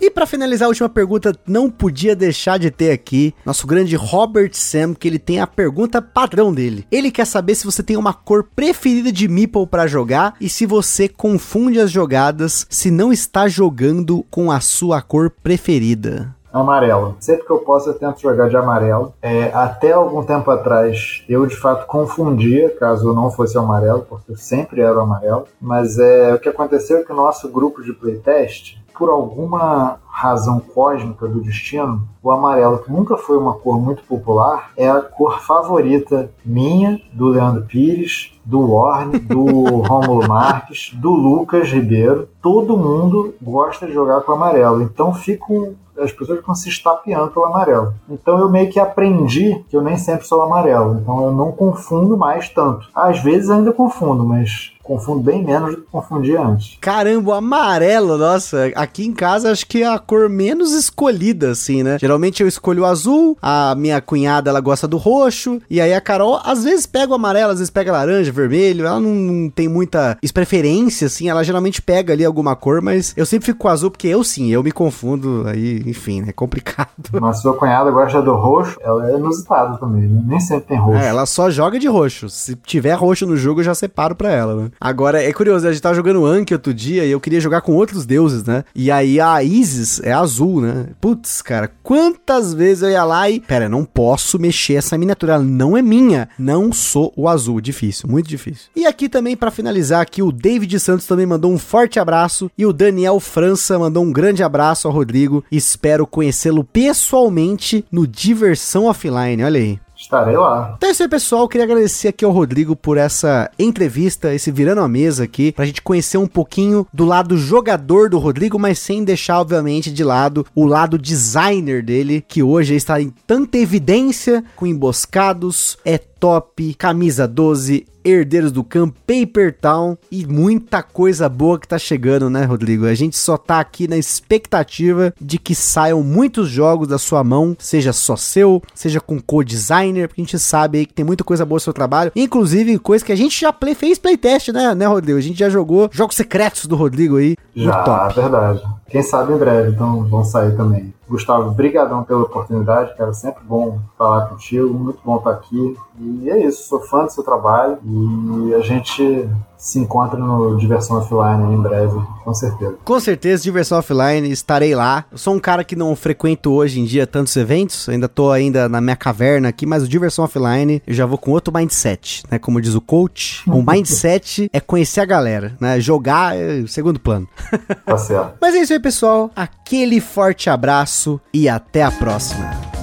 E para finalizar a última pergunta, não podia deixar de ter aqui nosso grande Robert Sam, que ele tem a pergunta padrão dele. Ele quer saber se você tem uma cor preferida de Meeple para jogar e se você confunde as jogadas se não está jogando com a sua cor preferida amarelo. Sempre que eu posso, eu tento jogar de amarelo. É, até algum tempo atrás, eu de fato confundia, caso não fosse amarelo, porque eu sempre era amarelo. Mas é, o que aconteceu é que o nosso grupo de playtest por alguma razão cósmica do destino, o amarelo, que nunca foi uma cor muito popular, é a cor favorita minha, do Leandro Pires, do Warne, do Rômulo Marques, do Lucas Ribeiro. Todo mundo gosta de jogar com amarelo. Então ficam as pessoas ficam se estapeando pelo amarelo. Então eu meio que aprendi que eu nem sempre sou amarelo. Então eu não confundo mais tanto. Às vezes ainda confundo, mas confundo bem menos do que confundia antes. Caramba, amarelo, nossa, aqui em casa acho que é a cor menos escolhida, assim, né? Geralmente eu escolho o azul, a minha cunhada ela gosta do roxo, e aí a Carol às vezes pega o amarelo, às vezes pega laranja, vermelho, ela não, não tem muita preferência, assim, ela geralmente pega ali alguma cor, mas eu sempre fico com azul porque eu sim, eu me confundo, aí, enfim, é complicado. Mas sua cunhada gosta do roxo, ela é inusitada também, né? nem sempre tem roxo. É, ela só joga de roxo, se tiver roxo no jogo eu já separo pra ela, né? Agora, é curioso, a gente tava jogando Anki outro dia e eu queria jogar com outros deuses, né? E aí a Isis é azul, né? Putz, cara, quantas vezes eu ia lá e. Pera, não posso mexer essa miniatura, ela não é minha. Não sou o azul. Difícil, muito difícil. E aqui também, para finalizar, aqui o David Santos também mandou um forte abraço. E o Daniel França mandou um grande abraço ao Rodrigo. Espero conhecê-lo pessoalmente no Diversão Offline. Olha aí. Estarei lá. Então é isso aí, pessoal. Queria agradecer aqui ao Rodrigo por essa entrevista, esse virando a mesa aqui, pra gente conhecer um pouquinho do lado jogador do Rodrigo, mas sem deixar, obviamente, de lado o lado designer dele, que hoje está em tanta evidência com emboscados, é top, camisa 12, Herdeiros do Campo, Paper Town e muita coisa boa que tá chegando, né, Rodrigo? A gente só tá aqui na expectativa de que saiam muitos jogos da sua mão, seja só seu, seja com co-designer, porque a gente sabe aí que tem muita coisa boa no seu trabalho, inclusive coisa que a gente já play, fez playtest, né, né, Rodrigo? A gente já jogou jogos secretos do Rodrigo aí. Já, top. verdade. Quem sabe em breve, então vão sair também. Gustavo, brigadão pela oportunidade, cara, sempre bom falar contigo, muito bom estar aqui. E é isso, sou fã do seu trabalho e a gente se encontra no Diversão Offline em breve, com certeza. Com certeza, Diversão Offline, estarei lá. Eu sou um cara que não frequento hoje em dia tantos eventos, ainda tô ainda na minha caverna aqui, mas o Diversão Offline eu já vou com outro mindset, né? Como diz o coach, o mindset é conhecer a galera, né? Jogar é segundo plano. Tá certo. mas é isso aí, pessoal. Aquele forte abraço e até a próxima.